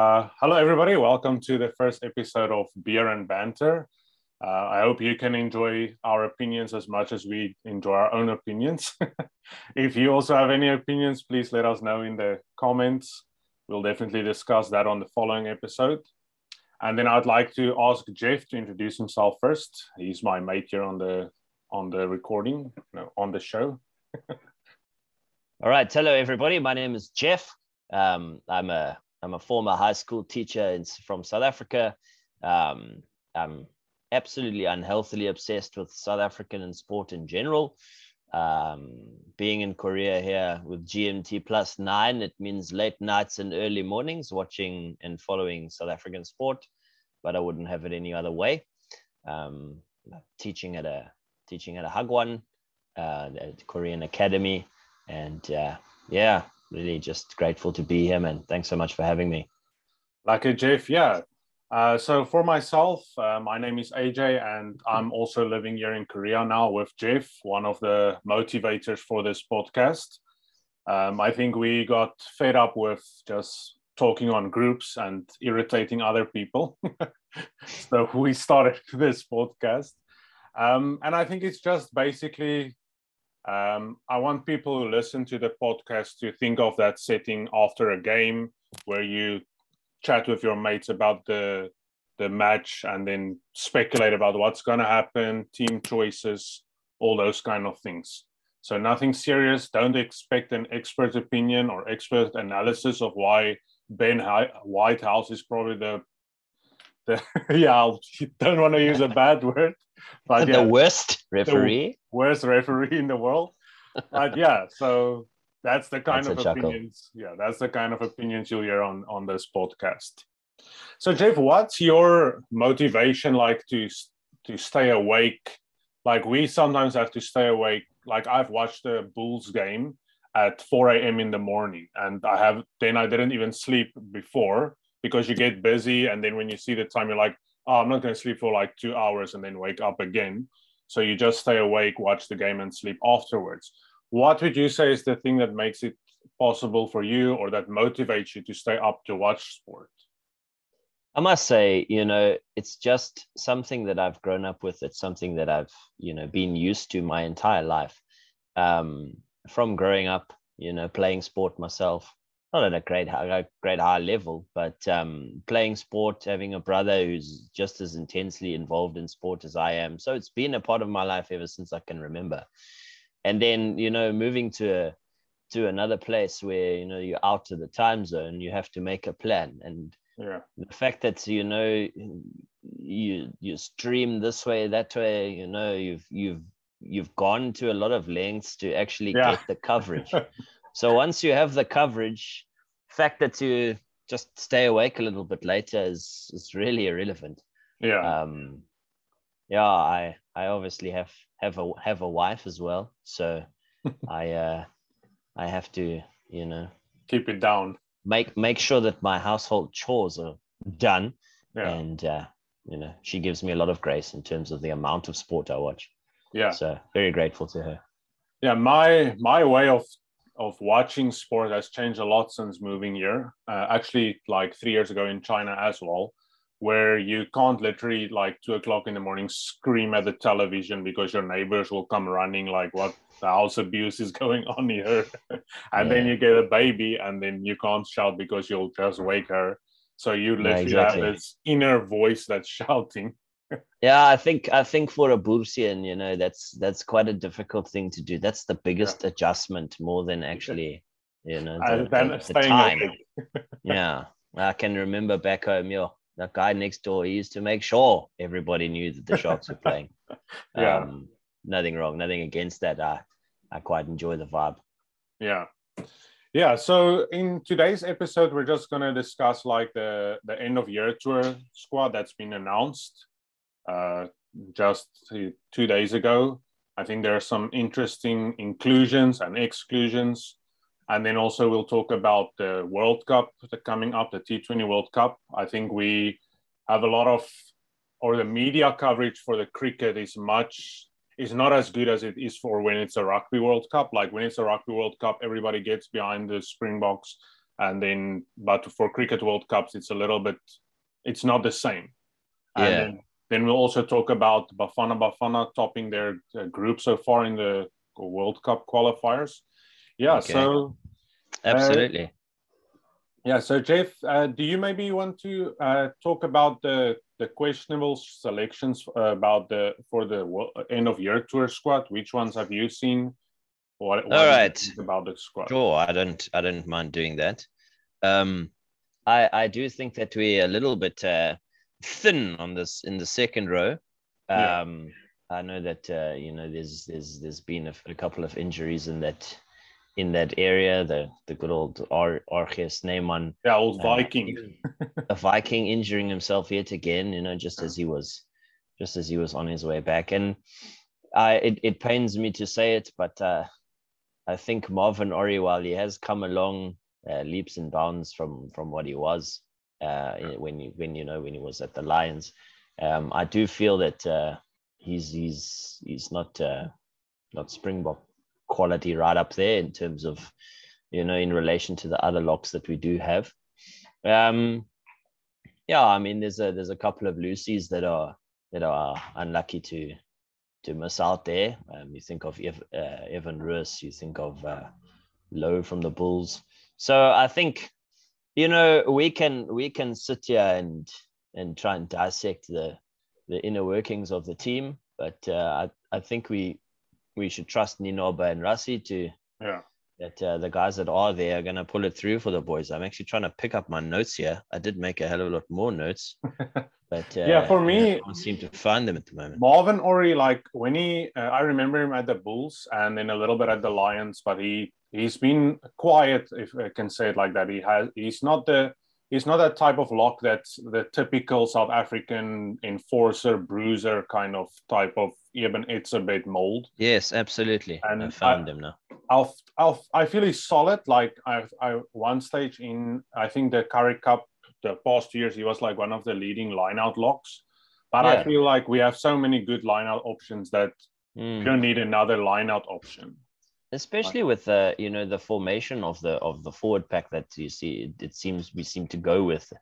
Uh, hello, everybody. Welcome to the first episode of Beer and Banter. Uh, I hope you can enjoy our opinions as much as we enjoy our own opinions. if you also have any opinions, please let us know in the comments. We'll definitely discuss that on the following episode. And then I'd like to ask Jeff to introduce himself first. He's my mate here on the on the recording, no, on the show. All right, hello everybody. My name is Jeff. Um, I'm a I'm a former high school teacher in, from South Africa. Um, I'm absolutely unhealthily obsessed with South African and sport in general. Um, being in Korea here with GMT plus nine, it means late nights and early mornings watching and following South African sport, but I wouldn't have it any other way. Um, teaching at a teaching at a Hagwon, uh, at Korean Academy, and uh, yeah, really just grateful to be here, man. Thanks so much for having me. Like a Jeff, yeah. Uh, so for myself, uh, my name is AJ, and I'm also living here in Korea now with Jeff, one of the motivators for this podcast. Um, I think we got fed up with just talking on groups and irritating other people. so we started this podcast. Um, and I think it's just basically um, I want people who listen to the podcast to think of that setting after a game where you chat with your mates about the the match and then speculate about what's going to happen, team choices, all those kind of things. So nothing serious. Don't expect an expert opinion or expert analysis of why Ben Whitehouse is probably the the yeah. I don't want to use a bad word, but yeah, the worst referee, the worst referee in the world. But yeah, so that's the kind that's of opinions. Chuckle. Yeah, that's the kind of opinions you'll hear on on this podcast. So Jeff, what's your motivation like to to stay awake? Like we sometimes have to stay awake. Like I've watched the Bulls game at 4 a.m. in the morning, and I have then I didn't even sleep before because you get busy, and then when you see the time, you're like, oh, I'm not going to sleep for like two hours and then wake up again. So you just stay awake, watch the game, and sleep afterwards. What would you say is the thing that makes it possible for you or that motivates you to stay up to watch sport? I must say, you know, it's just something that I've grown up with. It's something that I've, you know, been used to my entire life. Um, from growing up, you know, playing sport myself, not at a great high, great high level, but um, playing sport, having a brother who's just as intensely involved in sport as I am. So it's been a part of my life ever since I can remember. And then, you know, moving to a to another place where you know you're out of the time zone, you have to make a plan and yeah the fact that you know you you stream this way that way you know you've you've you've gone to a lot of lengths to actually yeah. get the coverage so once you have the coverage fact that you just stay awake a little bit later is is really irrelevant. Yeah. Um yeah i i obviously have have a have a wife as well. So i uh i have to you know keep it down. make make sure that my household chores are done. Yeah. and uh, you know she gives me a lot of grace in terms of the amount of sport i watch. Yeah. So very grateful to her. Yeah my my way of of watching sport has changed a lot since moving here uh, actually like three years ago in china as well where you can't literally like two o'clock in the morning scream at the television because your neighbors will come running like what the house abuse is going on here and yeah. then you get a baby and then you can't shout because you'll just wake her so you literally yeah, exactly. have this inner voice that's shouting yeah i think i think for a bursian you know that's that's quite a difficult thing to do. That's the biggest yeah. adjustment more than actually you know the, the, the time. Yeah. I can remember back home yeah that guy next door he used to make sure everybody knew that the sharks were playing. Yeah. Um, nothing wrong nothing against that. I i quite enjoy the vibe. Yeah. Yeah so in today's episode we're just going to discuss like the the end of year tour squad that's been announced uh just two days ago i think there are some interesting inclusions and exclusions and then also we'll talk about the World Cup coming up, the T20 World Cup. I think we have a lot of, or the media coverage for the cricket is much, is not as good as it is for when it's a Rugby World Cup. Like when it's a Rugby World Cup, everybody gets behind the Springboks and then but for cricket World Cups, it's a little bit, it's not the same. And Yeah. Then, we'll also talk about Bafana Bafana topping their uh, group so far in the World Cup qualifiers. Yeah, Okay. so Absolutely. yeah, so Jeff, uh, do you maybe want to uh, talk about the the questionable selections uh, about the for the end of year tour squad? Which ones have you seen? What, what All right. about the squad? Sure, I don't I don't mind doing that. Um, I I do think that we're a little bit uh, thin on this in the second row. Yeah. Um, I know that uh, you know there's there's there's been a, a couple of injuries in that in that area. The the good old Ar RG Snyman, Yeah, old uh, Viking. even a Viking injuring himself yet again. You know, just as he was just as he was on his way back, and I it, it pains me to say it, but uh, I think Marvin Orie, while he has come along uh, leaps and bounds from from what he was uh, when you when you know when he was at the Lions, um, I do feel that uh, he's he's he's not uh, not Springbok quality right up there in terms of you know in relation to the other locks that we do have. Um, yeah, I mean there's a there's a couple of loosies that are that are unlucky to to miss out there. Um, you think of Ev- uh, Evan Roos, you think of uh, Louw from the Bulls. So I think, you know, we can we can sit here and and try and dissect the the inner workings of the team, but uh, I I think we we should trust Nienaber and Rassie to Yeah. that uh, the guys that are there are going to pull it through for the boys. I'm actually trying to pick up my notes here. I did make a hell of a lot more notes, but uh, Yeah, for I me- can't seem to find them at the moment. Marvin Orie, like when he, uh, I remember him at the Bulls and then a little bit at the Lions, but he he's been quiet, if I can say it like that. He has he's not the he's not that type of lock that's the typical South African enforcer, bruiser kind of type of even it's a bit mold. Yes, absolutely. And I I- found them now. I'll, I'll, I feel he's solid. Like I, I one stage in I think the Currie Cup, the past years he was like one of the leading lineout locks. But I feel like we have so many good lineout options that Mm. you don't need another lineout option. Especially with the you know the formation of the of the forward pack that you see it, it seems we seem to go with.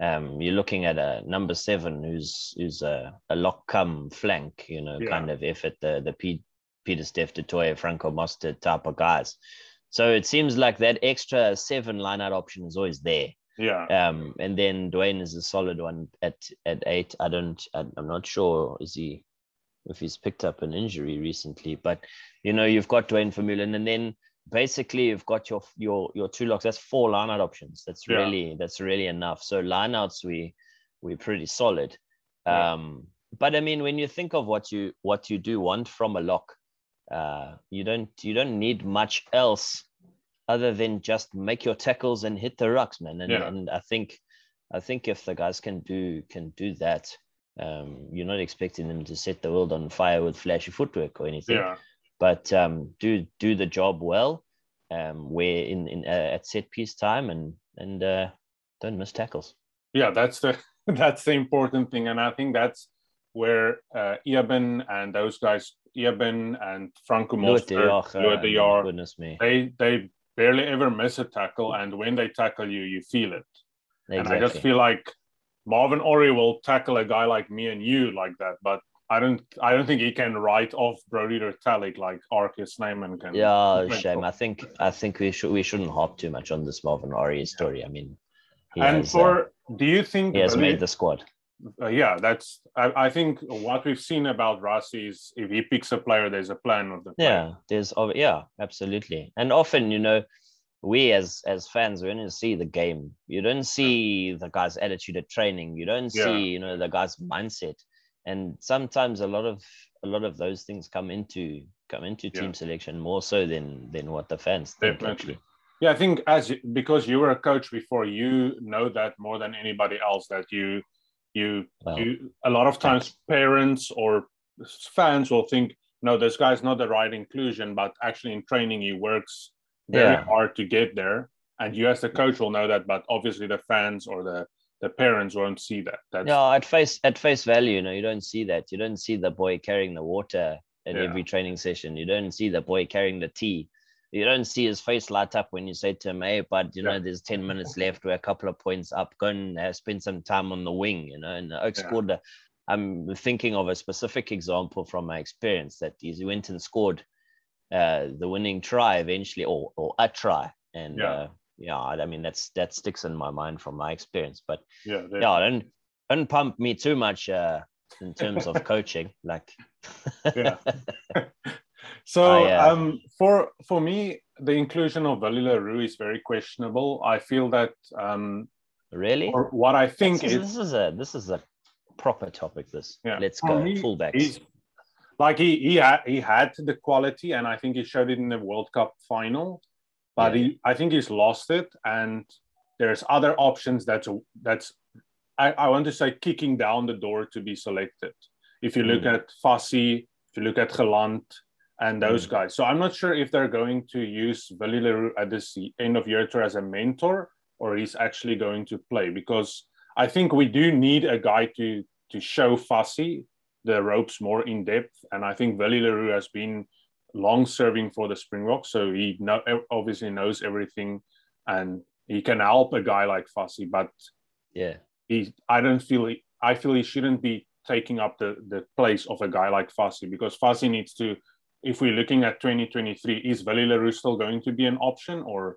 Um you're looking at a number seven who's who's a, a lock come flank you know Yeah. kind of effort the the P, Pieter-Steph du Toit, Franco Mostert type of guys. So it seems like that extra seven line out option is always there. Yeah, um and then Duane is a solid one at at eight. I don't I'm not sure is he if he's picked up an injury recently but you know you've got Duane Vermeulen, and then basically you've got your your your two locks that's four line out options that's Yeah. really that's really enough so line outs we we're pretty solid Yeah. um but i mean when you think of what you what you do want from a lock uh you don't you don't need much else other than just make your tackles and hit the rucks man and, Yeah. and i think i think if the guys can do can do that um you're not expecting them to set the world on fire with flashy footwork or anything yeah, but um, do do the job well, um, where in in uh, at set piece time and and uh, don't miss tackles. yeah. That's the that's the important thing, and I think that's where uh, Eben and those guys, Eben and Franco Lood de Monster, Jager, Lood de um, Jager, goodness me, they they barely ever miss a tackle, and when they tackle you, you feel it. And I just feel like Marvin Orie will tackle a guy like me and you like that, but I don't I don't think he can write off Brodie Retallick like RG Snyman can. Yeah, shame. I think I think we should we shouldn't harp too much on this Marvin Orie story. I mean, and has, uh, for do you think he has Brodie- made the squad. uh, yeah, that's I, I think what we've seen about Rassie is if he picks a player, there's a plan of the player. Yeah, there's yeah, absolutely. And often, you know, we as as fans, we only see the game. You don't see the guy's attitude at training. You don't Yeah. see, you know, the guy's mindset. And sometimes a lot of a lot of those things come into come into Yeah. team selection more so than than what the fans think. Definitely. Actually. Yeah, I think as because you were a coach before, you know that more than anybody else that you you Well, you a lot of times parents or fans will think no this guy's not the right inclusion but actually in training he works very Yeah. hard to get there and you as the coach will know that but obviously the fans or the the parents won't see that that's Yeah, at face at face value, you know, you don't see that. You don't see the boy carrying the water at Yeah. every training session. You don't see the boy carrying the tea. you don't see his face light up when you say to him, "Hey, but you Yeah. know, there's ten minutes left. We're a couple of points up. Go and uh, spend some time on the wing." You know, and the Oaks Yeah. scored. I'm thinking of a specific example from my experience that he went and scored uh, the winning try eventually, or or a try, and Yeah. uh, yeah, I mean that's that sticks in my mind from my experience. But Yeah, yeah, don't don't pump me too much uh, in terms of coaching. Like, Yeah. So I, uh, um, for for me, the inclusion of Willie le Roux is very questionable. I feel that um, really, or what I think this is, is this is a this is a proper topic. This Yeah. let's go me, fullbacks. he's like he he had he had the quality, and I think he showed it in the World Cup final. But Yeah. he, I think he's lost it, and there's other options that's that's I, I want to say kicking down the door to be selected. If you look Mm. at Fassi, if you look at Gelant and those Mm. guys, so I'm not sure if they're going to use Willie le Roux at this end of year tour as a mentor or he's actually going to play because I think we do need a guy to to show Fassi the ropes more in depth. And I think Willie le Roux has been long serving for the Springboks, so he know, obviously knows everything, and he can help a guy like Fassi. But yeah, he, I don't feel he, I feel he shouldn't be taking up the the place of a guy like Fassi because Fassi needs to. If we're looking at 2023, is Willie le Roux still going to be an option, or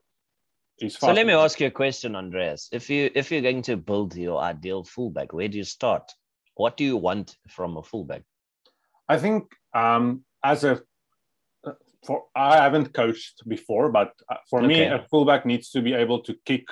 is So let me ask you a question, Andreas. If you if you're going to build your ideal fullback, where do you start? What do you want from a fullback? I think um, as a for I haven't coached before, but uh, for me, Okay. a fullback needs to be able to kick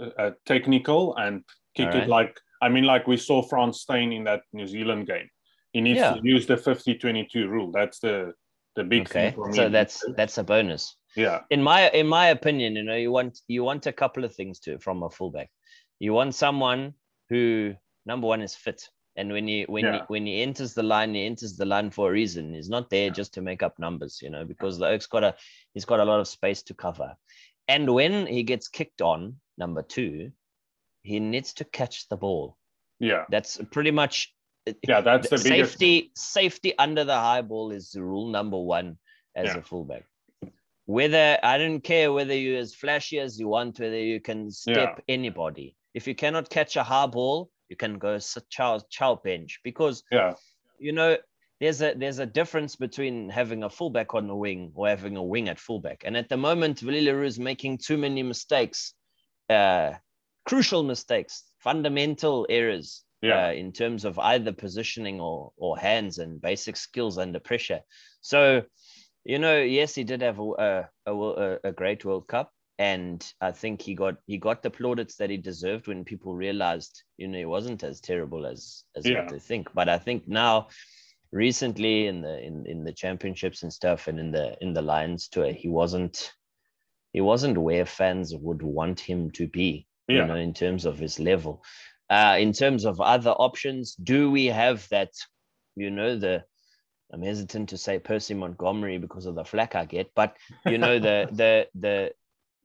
uh, uh, technical and kick Alright. it like I mean, like we saw Frans Steyn in that New Zealand game. He needs Yeah. to use the 50-22 rule. That's the the big Okay, thing for me. so that's that's a bonus. yeah, In my in my opinion, you know, you want you want a couple of things to from a fullback. You want someone who number one is fit, and when he when he, when he enters the line, he enters the line for a reason. He's not there just to make up numbers, you know, because the Oak's got a he's got a lot of space to cover. And when he gets kicked on, number two, he needs to catch the ball. yeah, That's pretty much yeah. That's the biggest. safety safety under the high ball is the rule number one as Yeah. a fullback whether i don't care whether you're as flashy as you want whether you can step anybody if you cannot catch a high ball you can go child chow bench because Yeah, you know there's a there's a difference between having a fullback on the wing or having a wing at fullback and at the moment le Roux is making too many mistakes uh crucial mistakes fundamental errors Yeah. uh, in terms of either positioning or or hands and basic skills under pressure. So, you know, yes, he did have a a, a, a great World Cup, and I think he got he got the plaudits that he deserved when people realized, you know, he wasn't as terrible as as Yeah. what they think. But I think now, recently in the in in the championships and stuff, and in the in the Lions tour, he wasn't he wasn't where fans would want him to be you yeah, know, in terms of his level. Uh, in terms of other options, do we have that, you know, the I'm hesitant to say Percy Montgomery because of the flack I get, but you know, the the the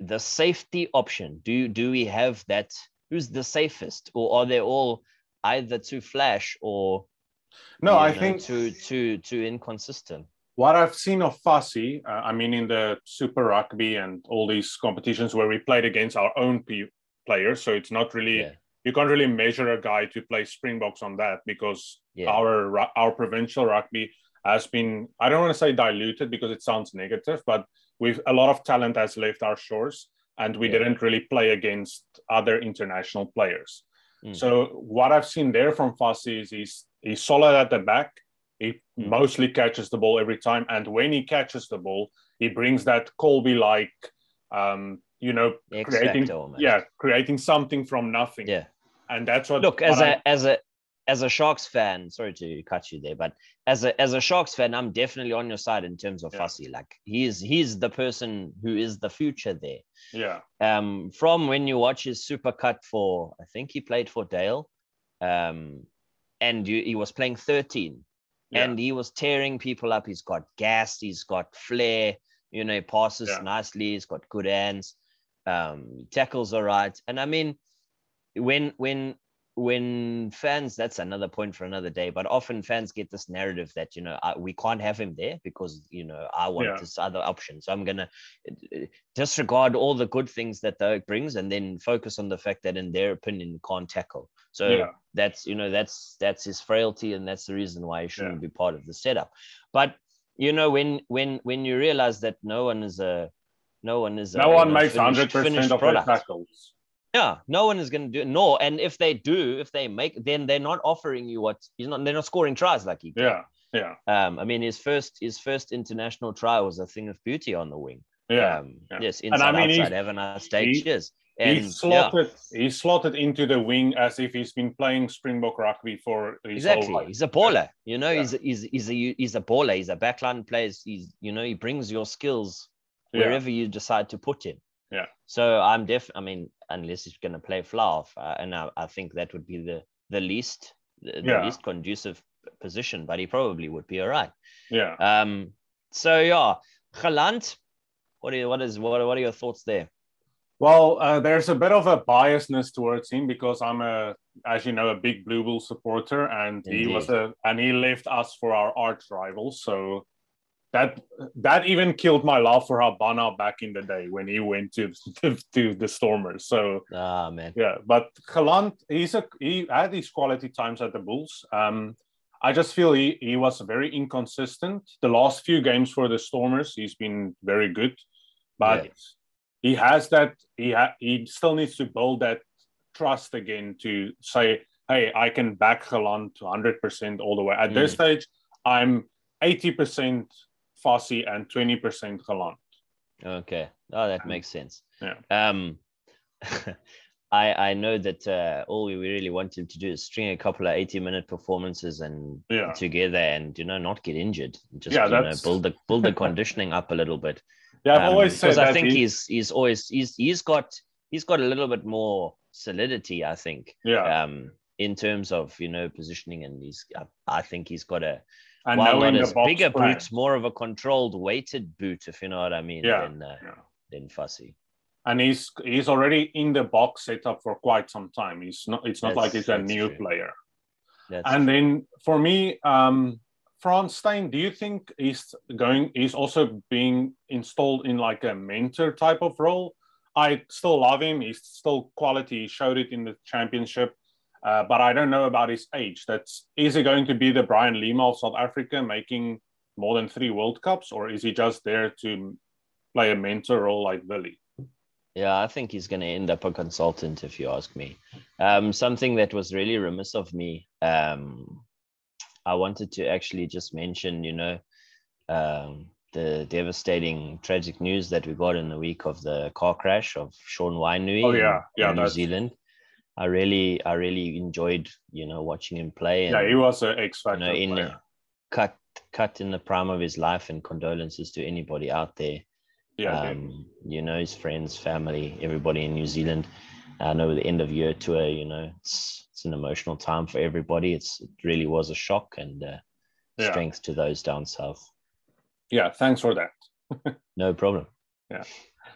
the safety option. Do do we have that? Who's the safest, or are they all either too flash or no, I know, think too too too inconsistent? what I've seen of Fassi, uh, I mean, in the Super Rugby and all these competitions where we played against our own p- players, so it's not really Yeah, you can't really measure a guy to play Springboks on that because yeah, our our provincial rugby has been I don't want to say diluted because it sounds negative, but we've a lot of talent has left our shores and we Yeah. didn't really play against other international players. Mm. So what I've seen there from Fassi is he's he's solid at the back. He Mm. mostly catches the ball every time, and when he catches the ball, he brings that Kolbe like, um, you know, creating almost. yeah, creating something from nothing. yeah. and that's what look as I- a as a as a sharks fan sorry to cut you there but as a as a sharks fan i'm definitely on your side in terms of Yeah. Fassi like he's he's the person who is the future there yeah um from when you watch his super cut for i think he played for dale um and you, he was playing 13 Yeah. and he was tearing people up he's got gas he's got flair you know he passes Yeah. nicely he's got good hands um tackles all right and i mean when when when fans that's another point for another day but often fans get this narrative that you know I, we can't have him there because you know i want Yeah. this other option so i'm gonna uh, disregard all the good things that the oak brings and then focus on the fact that in their opinion can't tackle so Yeah. that's you know that's that's his frailty and that's the reason why he shouldn't be part of the setup but you know when when when you realize that no one is a no one is no you one makes 100% finished of product. tackles. Yeah, no one is going to do it. No, and if they do, if they make, then they're not offering you what he's not. They're not scoring tries like he. can. Yeah, yeah, Um, I mean, his first his first international try was a thing of beauty on the wing. yeah. Um, yeah. Yes, And I mean, outside, he's- have a nice day. he- Cheers. And he's yeah, slotted. He's slotted into the wing as if he's been playing Springbok rugby for his exactly. whole life. He's a baller. You know, Yeah. he's he's he's a he's a baller. He's a backline player. He's you know he brings your skills Yeah. wherever you decide to put him. Yeah. So I'm def. I mean, unless he's going to play Flav, uh, and I, I think that would be the the least the, the Yeah. least conducive position, but he probably would be all right. Yeah. Um. So yeah, Gelant. What are you, what is what, what are your thoughts there? Well, uh, there's a bit of a biasness towards him because I'm a, as you know, a big Blue Bull supporter, and he was a, and he left us for our arch rivals. So that that even killed my love for Habana back in the day when he went to to, to the Stormers. So Ah man. yeah, but Gelant, he's a he had his quality times at the Bulls. Um, I just feel he he was very inconsistent. The last few games for the Stormers, he's been very good, but Yeah. he has that he ha- he still needs to build that trust again to say, hey, I can back Gelant to hundred percent all the way. At this Mm. stage, I'm eighty percent Fassi and twenty percent Gelant. Okay. Oh, that makes sense. yeah. Um, I I know that uh, all we really want him to do is string a couple of eighty minute performances and Yeah. together, and you know not get injured. Just Yeah, you know build the build the conditioning up a little bit. Yeah, I've Um, always said because I think he- he's he's always he's he's got he's got a little bit more solidity. I think. yeah, Um, in terms of you know positioning, and he's I, I think he's got a and while knowing not as bigger plan. boots, more of a controlled weighted boot, if you know what I mean. Yeah, Than, uh, yeah. than Fassi. and he's he's already in the Boks setup for quite some time. He's not. It's not That's- like he's a new true. player. That's And then for me, um, Frans Steyn, do you think he's going? He's also being installed in like a mentor type of role. I still love him. He's still quality. He showed it in the championship. Uh, but I don't know about his age. That's is he going to be the Brian Lima of South Africa, making more than three World Cups, or is he just there to play a mentor role like Billy? Yeah, I think he's going to end up a consultant, if you ask me. Um, something that was really remiss of me. Um, I wanted to actually just mention, you know, um, the devastating, tragic news that we got in the week of the car crash of Sean Wainui Oh, yeah. Yeah, in New Zealand. I really, I really enjoyed, you know, watching him play. And, Yeah, he was an X you know, in player. cut, cut in the prime of his life, and condolences to anybody out there Yeah, um, you know, his friends, family, everybody in New Zealand. I know the end of year tour, you know, it's, it's an emotional time for everybody. It's it really was a shock and uh, Yeah. strength to those down south. yeah. Thanks for that. No problem.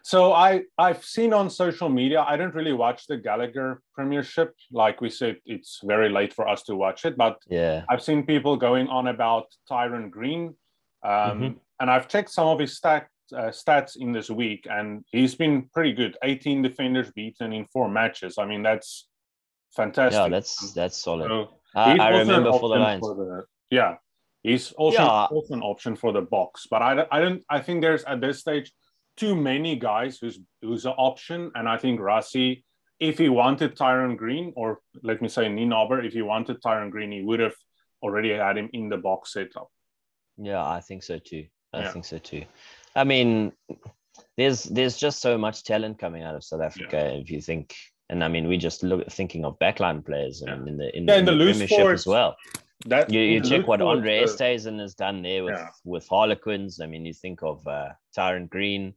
So I I've seen on social media. I don't really watch the Gallagher Premiership. Like we said, it's very late for us to watch it. But Yeah. I've seen people going on about Tyrone Green, um, Mhm. and I've checked some of his stat, uh, stats in this week, and he's been pretty good. 18 defenders beaten in four matches. I mean, that's fantastic. Yeah, that's that's solid. So I, I remember for the Lions. the- yeah, he's also, Yeah. also an option for the Boks. But I, I don't. I think there's at this stage too many guys who's who's an option, and I think Rassie, if he wanted Tyrone Green, or let me say Nienaber, if he wanted Tyrone Green, he would have already had him in the Boks setup. Yeah, I think so too. I Yeah. think so too. I mean, there's there's just so much talent coming out of South Africa. If you think, and I mean, we just look thinking of backline players Yeah. and in the in, Yeah, the, in the loose Premiership forwards, as well. That You, you check what Andre uh, has done there with Yeah. with Harlequins. I mean, you think of uh, Tyrone Green.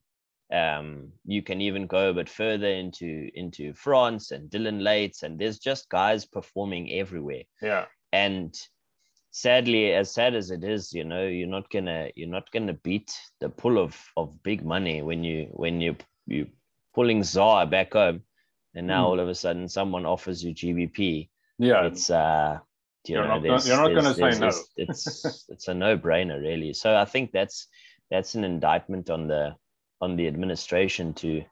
Um, you can even go a bit further into into France and Dillyn Leyds, and there's just guys performing everywhere. Yeah, And sadly, as sad as it is, you know, you're not gonna you're not gonna beat the pull of of big money when you when you you pulling Zar back home, and now Mm. all of a sudden someone offers you GBP Yeah, it's uh, you you're know, not, gonna, you're not going to say no. It's it's, it's a no-brainer, really. So I think that's that's an indictment on the on the administration to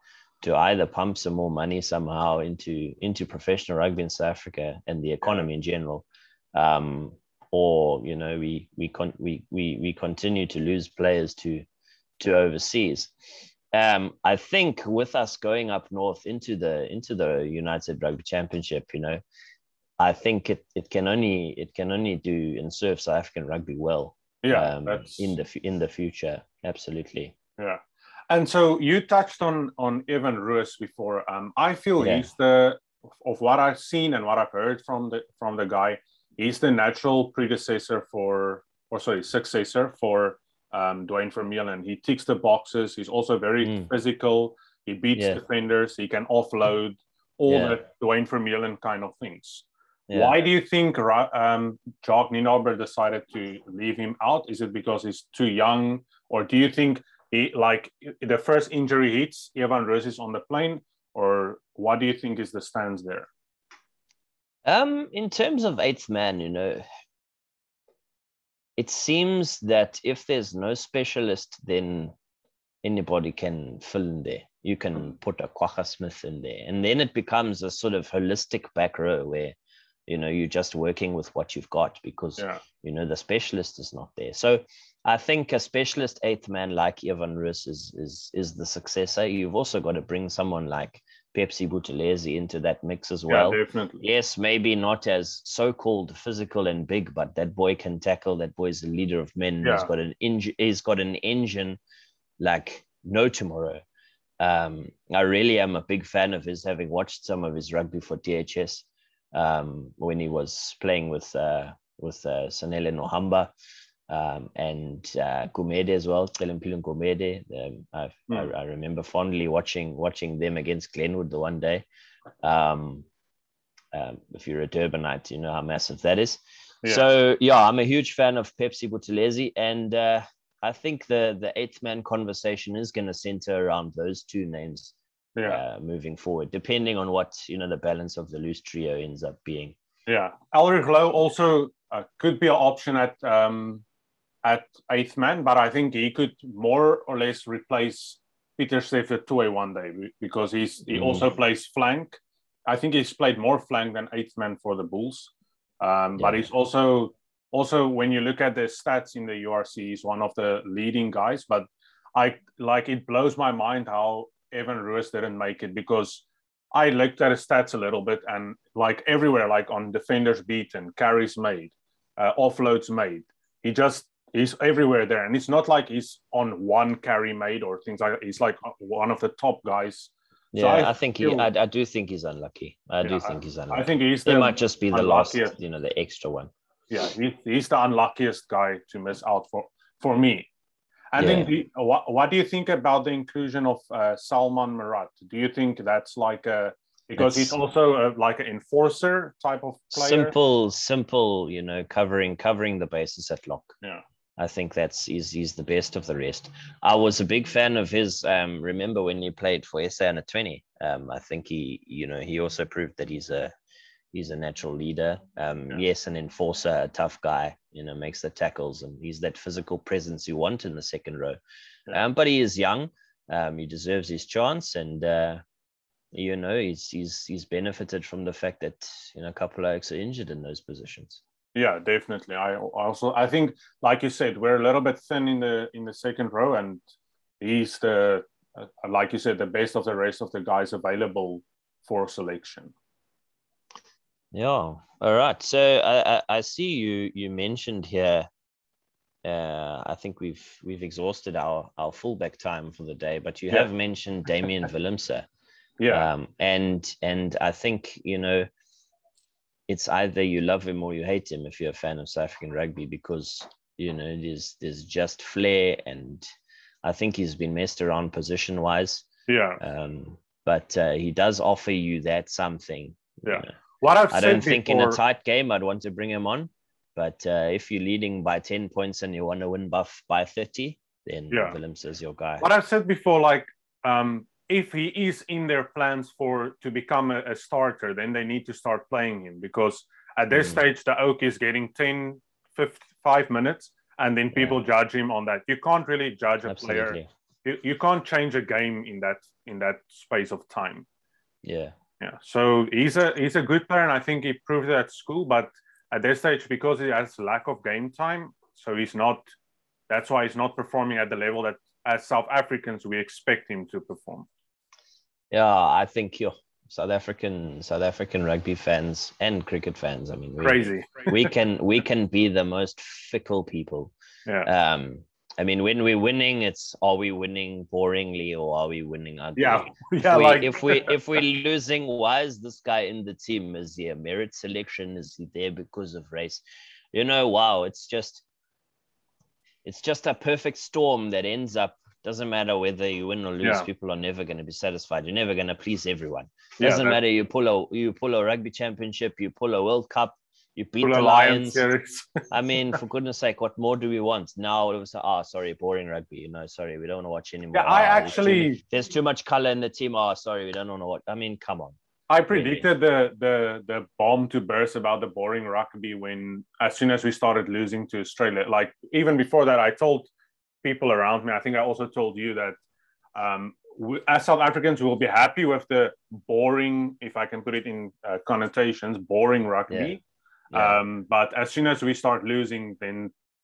to either pump some more money somehow into into professional rugby in South Africa and the economy in general, um, or you know we we con- we we we continue to lose players to to overseas. Um, I think with us going up north into the into the United Rugby Championship, you know, I think it, it can only it can only do and serve South African rugby well yeah, um, in the in the future. Absolutely. Yeah. And so you touched on on Evan Roos before. Um, I feel Yeah. he's the of what I've seen and what I've heard from the from the guy, he's the natural predecessor for or sorry, successor for um Duane Vermeulen. He ticks the boxes. He's also very Mm. physical. He beats Yeah. defenders. He can offload all Yeah. the Duane Vermeulen kind of things. Yeah. Why do you think um, Jacques Nienaber decided to leave him out? Is it because he's too young, or do you think he like the first injury hits Evan Roos is on the plane, or what do you think is the stance there? Um, in terms of eighth man, you know, it seems that if there's no specialist, then anybody can fill in there. You can put a Kwagga Smith in there, and then it becomes a sort of holistic back row where, you know, you're just working with what you've got because Yeah, you know the specialist is not there. So I think a specialist eighth man like Evan Roos is is is the successor. You've also got to bring someone like Phepsi Buthelezi into that mix as well. yeah, definitely. Yes, maybe not as so-called physical and big, but that boy can tackle. That boy's a leader of men. He's Yeah. got an engine. He's got an engine like no tomorrow. Um, I really am a big fan of his, having watched some of his rugby for DHS um, when he was playing with uh, with uh, Sanele Nohamba um, and uh, Gumede as well, Celimpilo Gumede. Um, I, I, Hmm. I remember fondly watching watching them against Glenwood the one day. Um, um, if you're a Durbanite, you know how massive that is. Yeah. So yeah, I'm a huge fan of Phepsi Buthelezi, and uh, I think the the eighth man conversation is going to center around those two names Yeah, uh, moving forward, depending on what you know the balance of the loose trio ends up being. yeah. Elrigh Louw also uh, could be an option at um, at eighth man, but I think he could more or less replace Pieter-Steph du Toit one day because he's he Mm. also plays flank. I think he's played more flank than eighth man for the Bulls, um, but he's also also when you look at the stats in the URC, he's one of the leading guys. But I like it blows my mind how Evan Roos didn't make it because I looked at his stats a little bit and like everywhere, like on defenders beaten, carries made, uh, offloads made. He just he's everywhere there, and it's not like he's on one carry made or things like that. He's like one of the top guys. So Yeah, I I, think he, I, I do think he's unlucky. I Yeah, do think he's unlucky. I think he's he might just be the last, you know, the extra one. yeah, he, he's the unluckiest guy to miss out for for me. And then, the, what, what do you think about the inclusion of uh, Salmaan Moerat? Do you think that's like a because he's also a, like an enforcer type of player? Simple, simple, you know, covering covering the bases at lock. Yeah. I think that's he's, he's the best of the rest. I was a big fan of his. Um, remember when he played for SA under twenty? Um, I think he, you know, he also proved that he's a he's a natural leader. Um, Yeah. yes, an enforcer, a tough guy. You know, makes the tackles and he's that physical presence you want in the second row. Um, but he is young. Um, he deserves his chance, and uh, you know, he's he's he's benefited from the fact that you know a couple of oaks are injured in those positions. Yeah, definitely. I also I think, like you said, we're a little bit thin in the in the second row, and he's the uh, like you said the best of the rest of the guys available for selection. Yeah. All right. So I, I, I see you you mentioned here. Uh, I think we've we've exhausted our our fullback time for the day, but you Yeah. have mentioned Damien Willemse. Yeah, Um, and and I think you know, it's either you love him or you hate him if you're a fan of South African rugby because you know there's there's just flair and I think he's been messed around position wise. yeah. Um, but uh, he does offer you that something. you Yeah. know. What I've I don't think in a tight game I'd want to bring him on. But uh, if you're leading by 10 points and you want to win buff by 30, then Yeah. Willems is your guy. what I've said before, like um, if he is in their plans for to become a, a starter, then they need to start playing him because at this mm. stage the Oak is getting 10, 5, five minutes, and then people yeah. judge him on that. You can't really judge a Absolutely. player. You, you can't change a game in that in that space of time. Yeah. Yeah. So he's a he's a good player, and I think he proved it at school. But at this stage, because he has lack of game time, so he's not. That's why he's not performing at the level that as South Africans we expect him to perform. Yeah, I think you South African South African rugby fans and cricket fans. I mean, we, crazy. we can we can be the most fickle people. Yeah. Um, I mean, when we're winning, it's are we winning boringly or are we winning ugly? Yeah, yeah. If we, like... if we if we're losing, why is this guy in the team? Is he a merit selection? Is he there because of race? You know, wow, it's just it's just a perfect storm that ends up doesn't matter whether you win or lose yeah. people are never going to be satisfied. You're never going to please everyone. Doesn't yeah, matter you pull a you pull a rugby championship you pull a world cup you beat the lions, i mean for goodness sake what more do we want? Now it was oh sorry boring rugby you know sorry we don't want to watch anymore. Yeah i oh, actually there's too, there's too much color in the team. Oh sorry we don't want to watch i mean come on. I predicted really? the the the bomb to burst about the boring rugby when as soon as we started losing to Australia. Like even before that, I told people around me. I think I also told you that um, we, as South Africans, we will be happy with the boring, if I can put it in uh, connotations, boring rugby. Yeah. Yeah. Um, but as soon as we start losing, then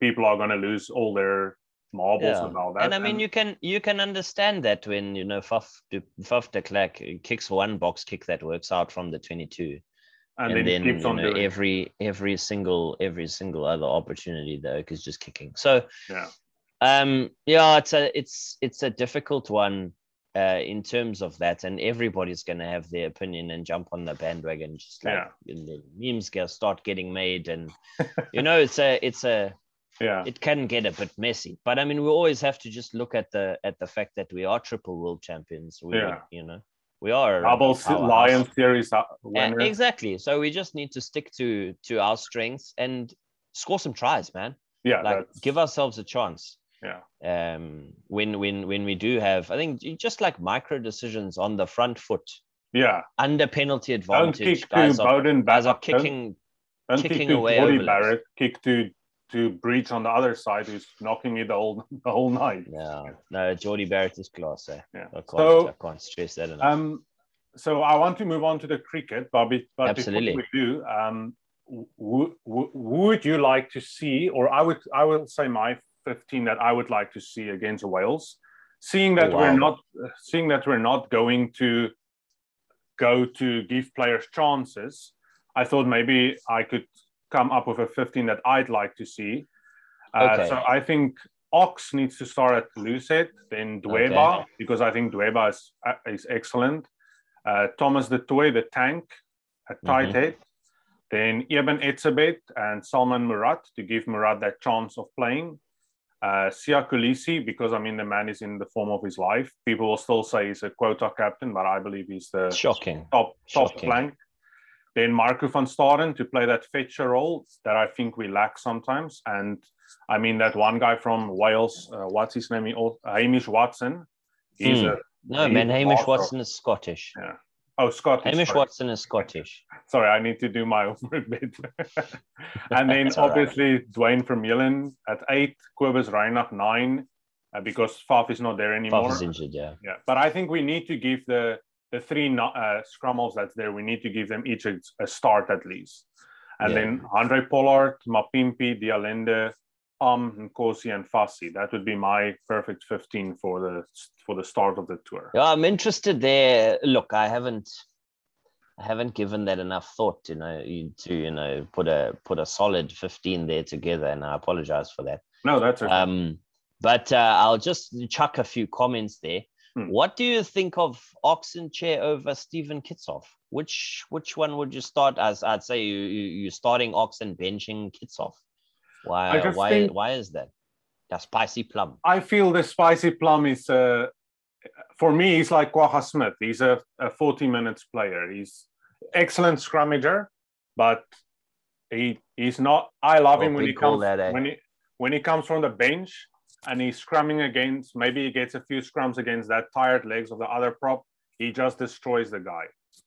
people are going to lose all their marbles yeah. and all that. And I mean, and, you can you can understand that when you know Faf de, Faf de Klerk kicks one box kick that works out from the twenty two. And, and, then, then you know, every every single every single other opportunity the Oak is just kicking. So yeah, um, yeah, it's a it's it's a difficult one uh, in terms of that, and everybody's going to have their opinion and jump on the bandwagon, just like yeah. the memes get start getting made, and you know, it's a it's a yeah, it can get a bit messy. But I mean, we always have to just look at the at the fact that we are triple world champions. We, yeah. you know, we are double Lion Series uh, exactly. So we just need to stick to to our strengths and score some tries, man. Yeah, like that's... give ourselves a chance yeah. Um when when when we do have i think just like micro decisions on the front foot. Yeah. Under penalty advantage guys are, guys are kicking don't, don't kicking kick away Jordie Barrett. Kick to to breach on the other side who's knocking it the whole the whole night. No no Jordie Barrett is class eh? yeah. I can't, so I can't stress that enough. um so I want to move on to the cricket but, but Absolutely. before we do um w- w- would you like to see or I would I will say my 15 that I would like to see against Wales. Seeing that oh, wow. we're not seeing that we're not going to go to give players chances, I thought maybe I could come up with a 15 that I'd like to see. Uh, okay. So I think Ox needs to start at loose head, then Dweba, okay. because I think Dweba is, uh, is excellent. Uh, Thomas du Toit, the tank, at tight mm-hmm. head. Then Eben Etzebeth and Salmaan Moerat to give Moerat that chance of playing. Uh, Siya Kolisi, because I mean the man is in the form of his life. People will still say he's a quota captain, but I believe he's the shocking top top Shocking. flank. Then Marco van Staden to play that fetcher role that I think we lack sometimes. And I mean that one guy from Wales, uh, what's his name? Hamish Watson. He's mm. a no man. Hamish Watson is Scottish. Yeah. Oh, Scottish. Hamish sorry. Watson is Scottish. Sorry, I need to do my homework bit. and then obviously right. from Vermeulen at eight, Cobus Reinach nine, uh, because Faf is not there anymore. Faf is injured, yeah. Yeah, but I think we need to give the the three uh, scrummels that's there. We need to give them each a, a start at least. And yeah. then Andre Pollard, Mapimpi, de Um, Nkosi, and Fassi. That would be my perfect 15 for the for the start of the tour. Yeah, I'm interested there. Look, I haven't I haven't given that enough thought, you know, to you know put a put a solid 15 there together, and I apologize for that. No, that's okay. Um, but uh, I'll just chuck a few comments there. Hmm. What do you think of Ox Nché over Steven Kitshoff? Which which one would you start as? I'd say you, you you're starting Oxen benching Kitshoff. Why why why is that? The spicy plum. I feel the spicy plum is uh, for me. He's like Kwagga Smith. He's a, a 40 minutes player. He's excellent scrummager, but he he's not. I love him when he comes that, eh? when he when he comes from the bench. and he's scrumming against, maybe he gets a few scrums against that tired legs of the other prop, he just destroys the guy.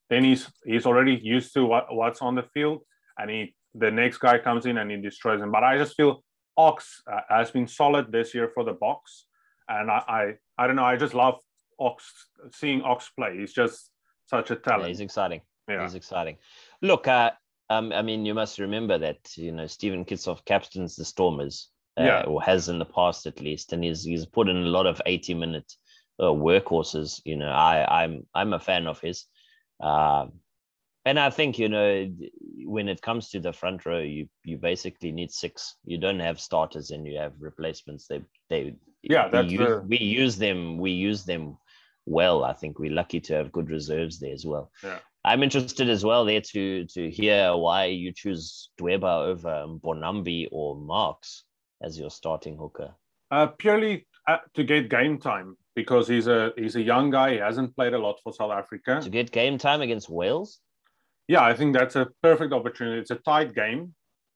Then he's he's already used to what, what's on the field, and he the next guy comes in and he destroys him. But I just feel Ox uh, has been solid this year for the Boks, and I, I I don't know. I just love Ox seeing Ox play. He's just such a talent. Yeah, he's exciting. Yeah. He's exciting. Look, uh, um, I mean, you must remember that you know Steven Kitshoff captains the Stormers, uh, Yeah. or has in the past at least, and he's he's put in a lot of eighty minute uh, workhorses. You know, I I'm I'm a fan of his, um, and I think you know when it comes to the front row, you you basically need six. You don't have starters and you have replacements. They they Yeah, we that's use, the- we use them we use them well. I think we're lucky to have good reserves there as well. Yeah. I'm interested as well there to to hear why you choose Dweba over Mbonambi or Marx as your starting hooker. Uh, purely uh, to get game time because he's a he's a young guy. He hasn't played a lot for South Africa. To get game time against Wales. Yeah, I think that's a perfect opportunity. It's a tight game.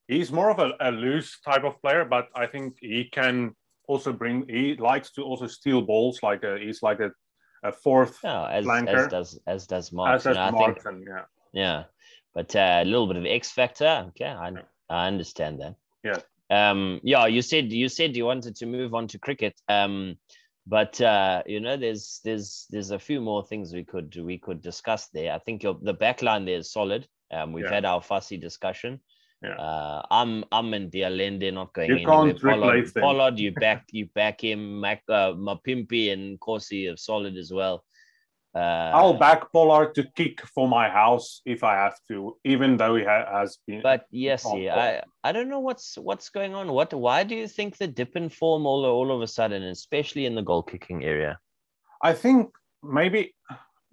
He's more of a, a loose type of player, but I think he can also bring. He likes to also steal balls. Like a, he's like a, a fourth No, as Flanker. as does as does as You as know, I think Martin. Yeah, Yeah, but uh, a little bit of X factor. Okay, I, Yeah. I understand that. Yeah. Um. Yeah. You said you said you wanted to move on to cricket. Um. But uh, you know, there's there's there's a few more things we could we could discuss there. I think your the back line there is solid. Um, we've Yeah. had our Fassi discussion. Yeah. Uh, I'm I'm in de Allende not going You anywhere. can't Pollard, replace them. Pollard, you back you back him. Mac, uh, Mapimpi and Corsi are solid as well. Uh, I'll back Pollard to kick for my house if I have to, even though he ha- has been. But yes, yeah. I I don't know what's what's going on. What why do you think the dip in form all all of a sudden, especially in the goal kicking area? I think maybe,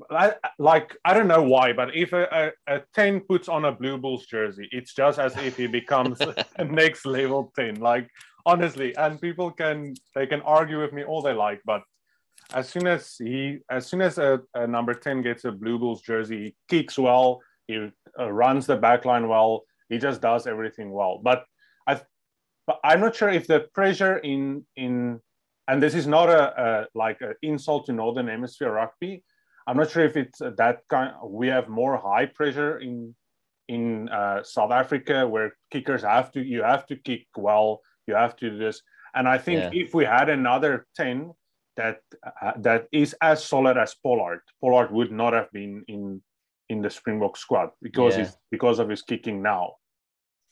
I, like I don't know why, but if a, a, a ten puts on a Blue Bulls jersey, it's just as if he becomes a next level ten. Like honestly, and people can they can argue with me all they like, but as soon as he, as soon as a, a number ten gets a Blue Bulls jersey, he kicks well, he uh, runs the back line well, he just does everything well. But I, but I'm not sure if the pressure in in and this is not a, a like an insult to Northern Hemisphere rugby. I'm not sure if it's that kind. We have more high pressure in in uh, South Africa where kickers have to you have to kick well, you have to do this. And I think Yeah. if we had another ten that uh, that is as solid as Pollard, Pollard would not have been in in the Springbok squad because Yeah. he's because of his kicking now.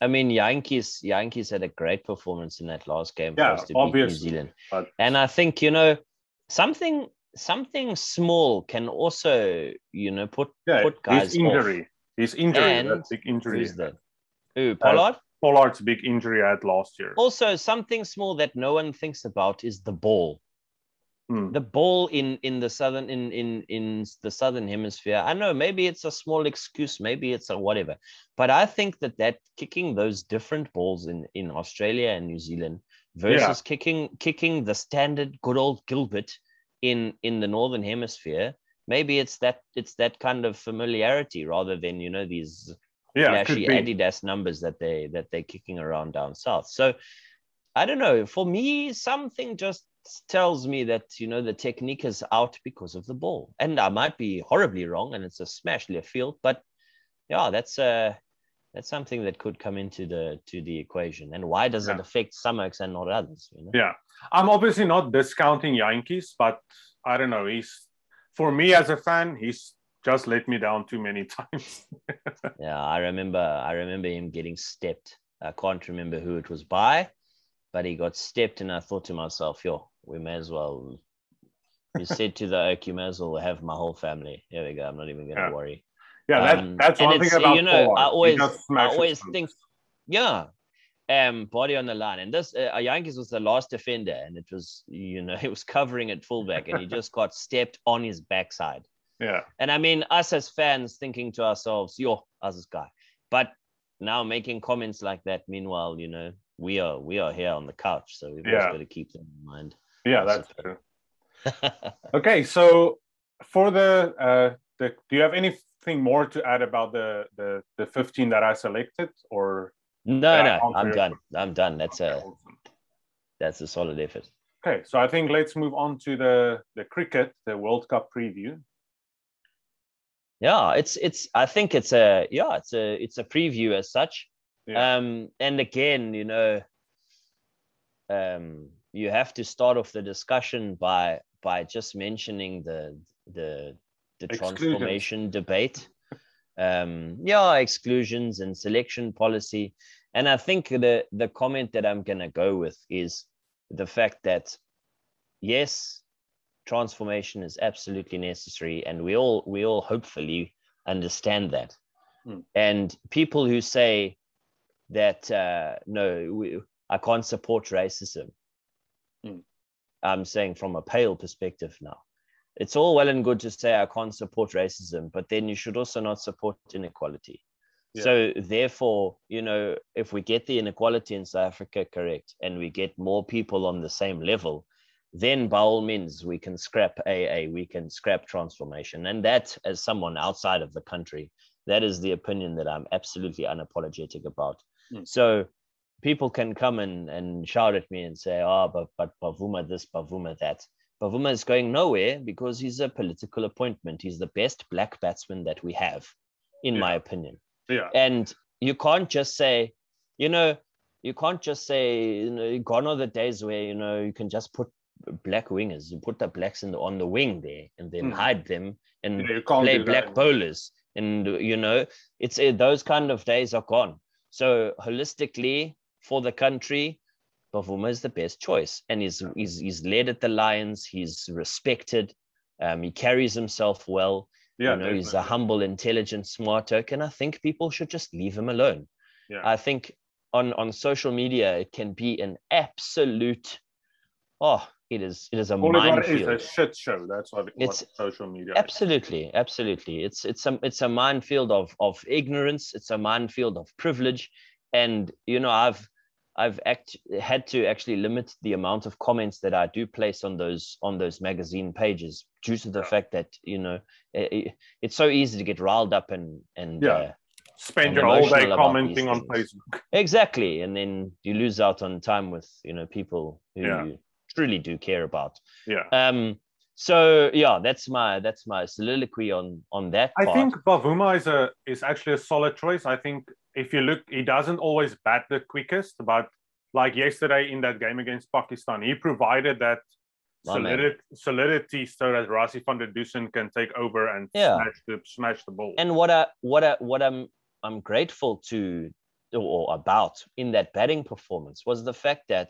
I mean, Jantjies Jantjies had a great performance in that last game Yeah, for us to beat New obviously, Zealand, but- and I think you know something something small can also you know put Yeah, put guys his injury, his injury, And that big injury. Who's that? Who Pollard? Pollard's big injury I had last year. Also, something small that no one thinks about is the ball. Hmm. the ball in in the southern in in in the southern hemisphere i know maybe it's a small excuse maybe it's a whatever but i think that that kicking those different balls in in australia and new zealand versus kicking kicking the standard good old gilbert in in the northern hemisphere maybe it's that it's that kind of familiarity rather than you know these Yeah, flashy. Adidas numbers that they that they're kicking around down south. So I don't know. For me, something just tells me that you know the technique is out because of the ball, and I might be horribly wrong, and it's a smash left field. But yeah, that's uh that's something that could come into the to the equation. And why does it affect some and not others? You know? Yeah, I'm obviously not discounting Jantjies, but I don't know. He's for me as a fan, he's just let me down too many times. Yeah, I remember. I remember him getting stepped. I can't remember who it was by, but he got stepped, and I thought to myself, "Yo, we may as well." You said to the oak, "You may as well have my whole family." Here we go. I'm not even gonna Yeah. worry. yeah, that, Um, that's one thing about you know, Pollard. I always, I always think, yeah, um, body on the line, and this uh, Jantjies was the last defender, and it was, you know, he was covering at fullback, and he just got stepped on his backside. Yeah, And I mean, us as fans thinking to ourselves, yo, us this guy. But now making comments like that, meanwhile, you know, we are we are here on the couch, so we've Yeah. got to keep them in mind. yeah, That's true. Okay, so for the uh, the, do you have anything more to add about the the the 15 that I selected, or no, no, I'm done. I'm done. That's a Awesome. that's a solid effort. Okay, so I think let's move on to the the cricket, the World Cup preview. Yeah, it's it's. I think it's a yeah, it's a it's a preview as such. Yeah. Um, and again, you know, um, you have to start off the discussion by by just mentioning the the the transformation debate. Um, yeah, exclusions and selection policy. And I think the the comment that I'm gonna go with is the fact that yes, transformation is absolutely necessary, and we all we all hopefully understand that. Hmm. And people who say that uh, no, we, I can't support racism. Hmm. I'm saying from a pale perspective now. It's all well and good to say I can't support racism, but then you should also not support inequality. Yeah. So therefore, you know, if we get the inequality in South Africa correct and we get more people on the same level, then by all means we can scrap AA, we can scrap transformation. And that, as someone outside of the country, that is the opinion that I'm absolutely unapologetic about. Mm. So people can come and, and shout at me and say, oh, but, but Bavuma this, Bavuma that. Bavuma is going nowhere because he's a political appointment. He's the best black batsman that we have, in Yeah. my opinion. Yeah. And you can't just say, you know, you can't just say, you know, gone are the days where, you know, you can just put black wingers, you put the blacks in the, on the wing there and then Hmm. hide them and Yeah, play black bowlers. And, you know, it's uh, those kind of days are gone. So holistically for the country, Bavuma is the best choice. And he's, he's, he's led at the Lions. He's respected. Um, he carries himself well Yeah. you know, he's a humble, intelligent, smart oak, and I think people should just leave him alone. Yeah. I think on on social media it can be an absolute, oh, it is it is a Call it what it is, a shit show. That's what, what It's- social media. is. Absolutely, absolutely. It's it's a it's a minefield of of ignorance. It's a minefield of privilege, and you know I've I've act had to actually limit the amount of comments that I do place on those on those magazine pages due to the Yeah. fact that you know it- it's so easy to get riled up and and Yeah. uh, Spend your whole day commenting on. Facebook. exactly, and then you lose out on time with you know people who Yeah. Truly do care about. Yeah. Um. So yeah, that's my that's my soliloquy on on that. I part. think Bavuma is a is actually a solid choice. I think if you look, he doesn't always bat the quickest, but like yesterday in that game against Pakistan, he provided that My man. solidity, solidity so that Rassie van der Dussen can take over and Yeah. smash the smash the ball. and what I what I what I'm I'm grateful to or about in that batting performance was the fact that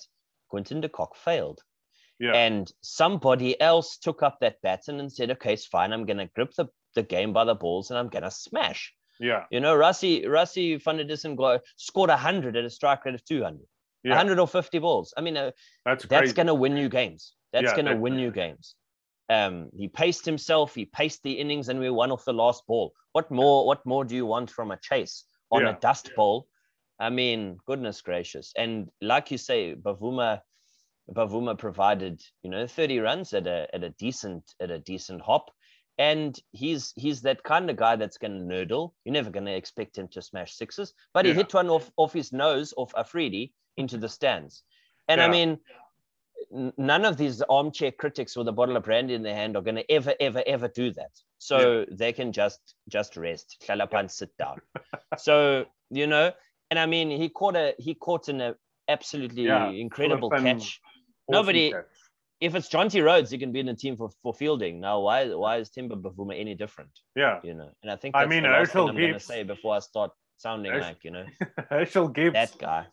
Quinton de Kock failed. Yeah, And somebody else took up that baton and said, okay, it's fine. I'm gonna grip the, the game by the balls and I'm gonna smash. yeah, You know, Rassie Rassie van der Dussen go- scored 100 at a strike rate of 200, yeah. 100 or 50 balls. I mean, uh, That's that's going to win you games. That's Yeah, going to win you games. Um, he paced himself. He paced the innings, and we won off the last ball. What more? What more do you want from a chase on Yeah. a dust bowl? I mean, goodness gracious! And like you say, Bavuma, Bavuma provided you know 30 runs at a at a decent at a decent hop. And he's he's that kind of guy that's going to nurdle. You're never going to expect him to smash sixes, but he hit one off off his nose off Afridi into the stands. And I mean, none of these armchair critics with a bottle of brandy in their hand are going to ever, ever, ever do that. So they can just just rest, Tlalapan, sit down. so you know, and I mean, he caught a he caught an absolutely Yeah, incredible catch. Nobody- If it's Jonty Rhodes, he can be in the team for, for fielding. Now, why why is Temba Bavuma any different? Yeah, You know, and I think I mean, the last thing I'm to say before I start sounding Herschelle- like you know Herschelle Gibbs. that guy.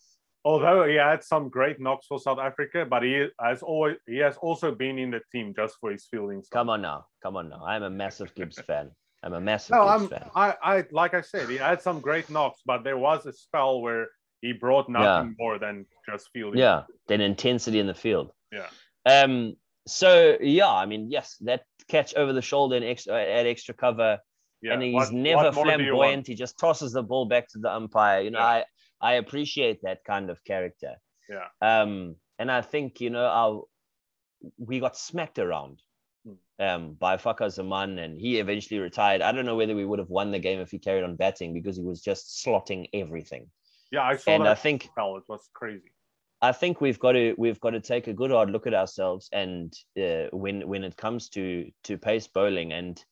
although he had some great knocks for South Africa, but he has always he has also been in the team just for his fielding. Come on now, come on now. I'm a massive Gibbs fan. I'm a massive No, Gibbs I'm fan. I, I like I said, he had some great knocks, but there was a spell where he brought nothing more than just fielding. Yeah, than intensity in the field. Yeah. Um. So yeah, I mean, yes, that catch over the shoulder and extra at extra cover, yeah. and he's What- never what more do you want? flamboyant. He just tosses the ball back to the umpire. You know, Yeah. I I appreciate that kind of character. Yeah. Um, and I think you know our we got smacked around. Hmm. Um, by Fakhar Zaman, and he eventually retired. I don't know whether we would have won the game if he carried on batting because he was just slotting everything. Yeah, I saw And I that think spell. It was crazy. I think we've got to we've got to take a good hard look at ourselves and uh, when when it comes to to pace bowling and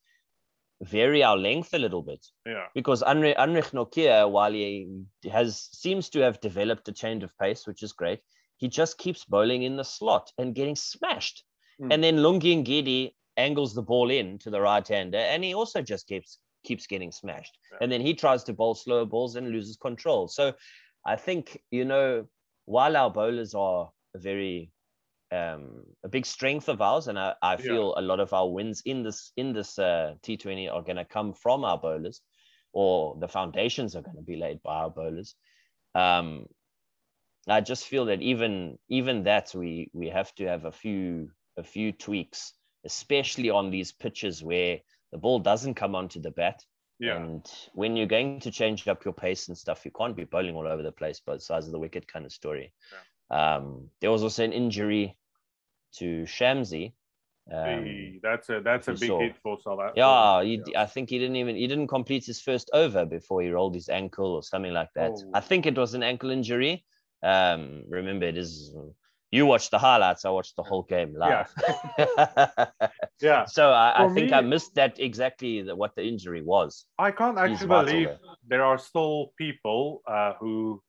vary our length a little bit. Yeah. Because Anrich Nortje, while he has seems to have developed a change of pace, which is great, he just keeps bowling in the slot and getting smashed. Mm. And then Lungi Ngidi angles the ball in to the right hander, and he also just keeps keeps getting smashed. Yeah. And then he tries to bowl slower balls and loses control. So I think you know while our bowlers are a very um, a big strength of ours, and I, I feel a lot of our wins in this in this uh, T20 are going to come from our bowlers, or the foundations are going to be laid by our bowlers. Um, I just feel that even even that we we have to have a few a few tweaks, especially on these pitches where the ball doesn't come onto the bat. Yeah. And when you're going to change up your pace and stuff, you can't be bowling all over the place, both sides of the wicket kind of story. Um, there was also an injury to Shamsi. Um, that's a that's a big saw. hit for South Africa. yeah, he, I think he didn't even he didn't complete his first over before he rolled his ankle or something like that. I Oh. think it was an ankle injury. Um, remember, it is you watched the highlights. I watched the whole game live. yeah. so I, I For think I missed that exactly the, what the injury was. I can't actually believe there. there are still people uh, who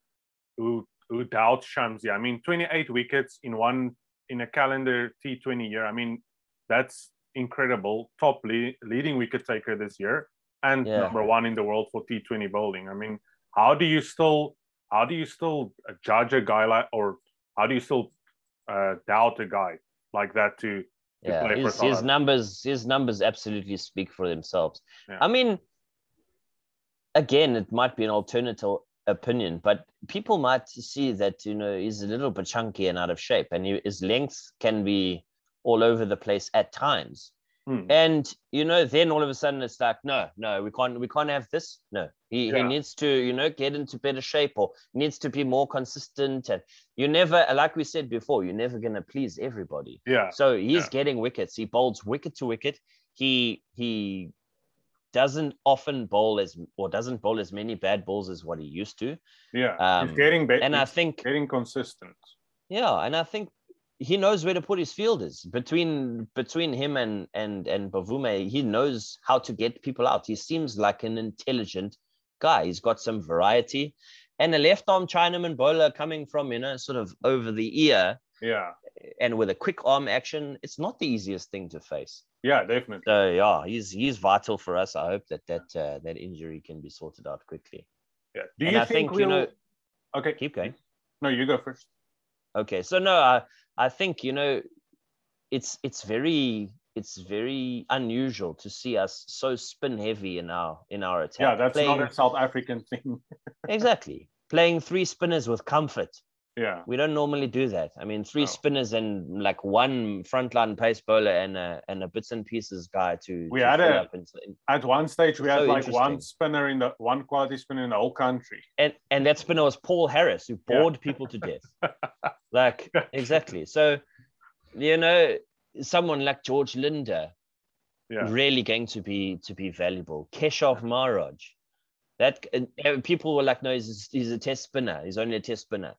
who who doubt Shamsi. I mean, 28 wickets in one in a calendar T20 year. I mean, that's incredible. Top le- leading wicket taker this year and Yeah. number one in the world for T20 bowling. I mean, how do you still how do you still judge a guy like or how do you still uh, doubt a guy like that to to Yeah, play his, his numbers his numbers absolutely speak for themselves. Yeah. I mean, again, it might be an alternative opinion, but people might see that you know he's a little bit chunky and out of shape, and he, his length can be all over the place at times. Hmm. And you know, then all of a sudden it's like, no, no, we can't, we can't have this. No, he, he needs to, you know, get into better shape or needs to be more consistent. And you never, like we said before, you're never gonna please everybody. Yeah. So he's Yeah. getting wickets. He bowls wicket to wicket. He he doesn't often bowl as or doesn't bowl as many bad balls as what he used to. Yeah. Um, he's getting better. And I think getting consistent. yeah, and I think he knows where to put his fielders between between him and and and Bavuma. He knows how to get people out. He seems like an intelligent guy. He's got some variety, and a left arm Chinaman bowler coming from you know sort of over the ear Yeah. and with a quick arm action. It's not the easiest thing to face. Yeah, definitely. So yeah, he's he's vital for us. I hope that that uh, that injury can be sorted out quickly. Yeah. Do and you I think, think, you we'll... know- Okay. Keep going. No, you go first. Okay, so no, I I think you know, it's it's very it's very unusual to see us so spin heavy in our in our attack. Yeah, that's playing, not a South African thing. exactly playing three spinners with comfort. yeah. We don't normally do that. I mean, three No. spinners and like one frontline pace bowler and a and a bits and pieces guy to. We to had a- up and, At one stage, we had So like one spinner in the one quality spinner in the whole country. and and that spinner was Paul Harris, who Yeah. bored people to death. like exactly. So, you know, someone like George Linde Yeah. really going to be to be valuable. Keshav Maharaj, that people were like, no, he's he's a test spinner. He's only a test spinner,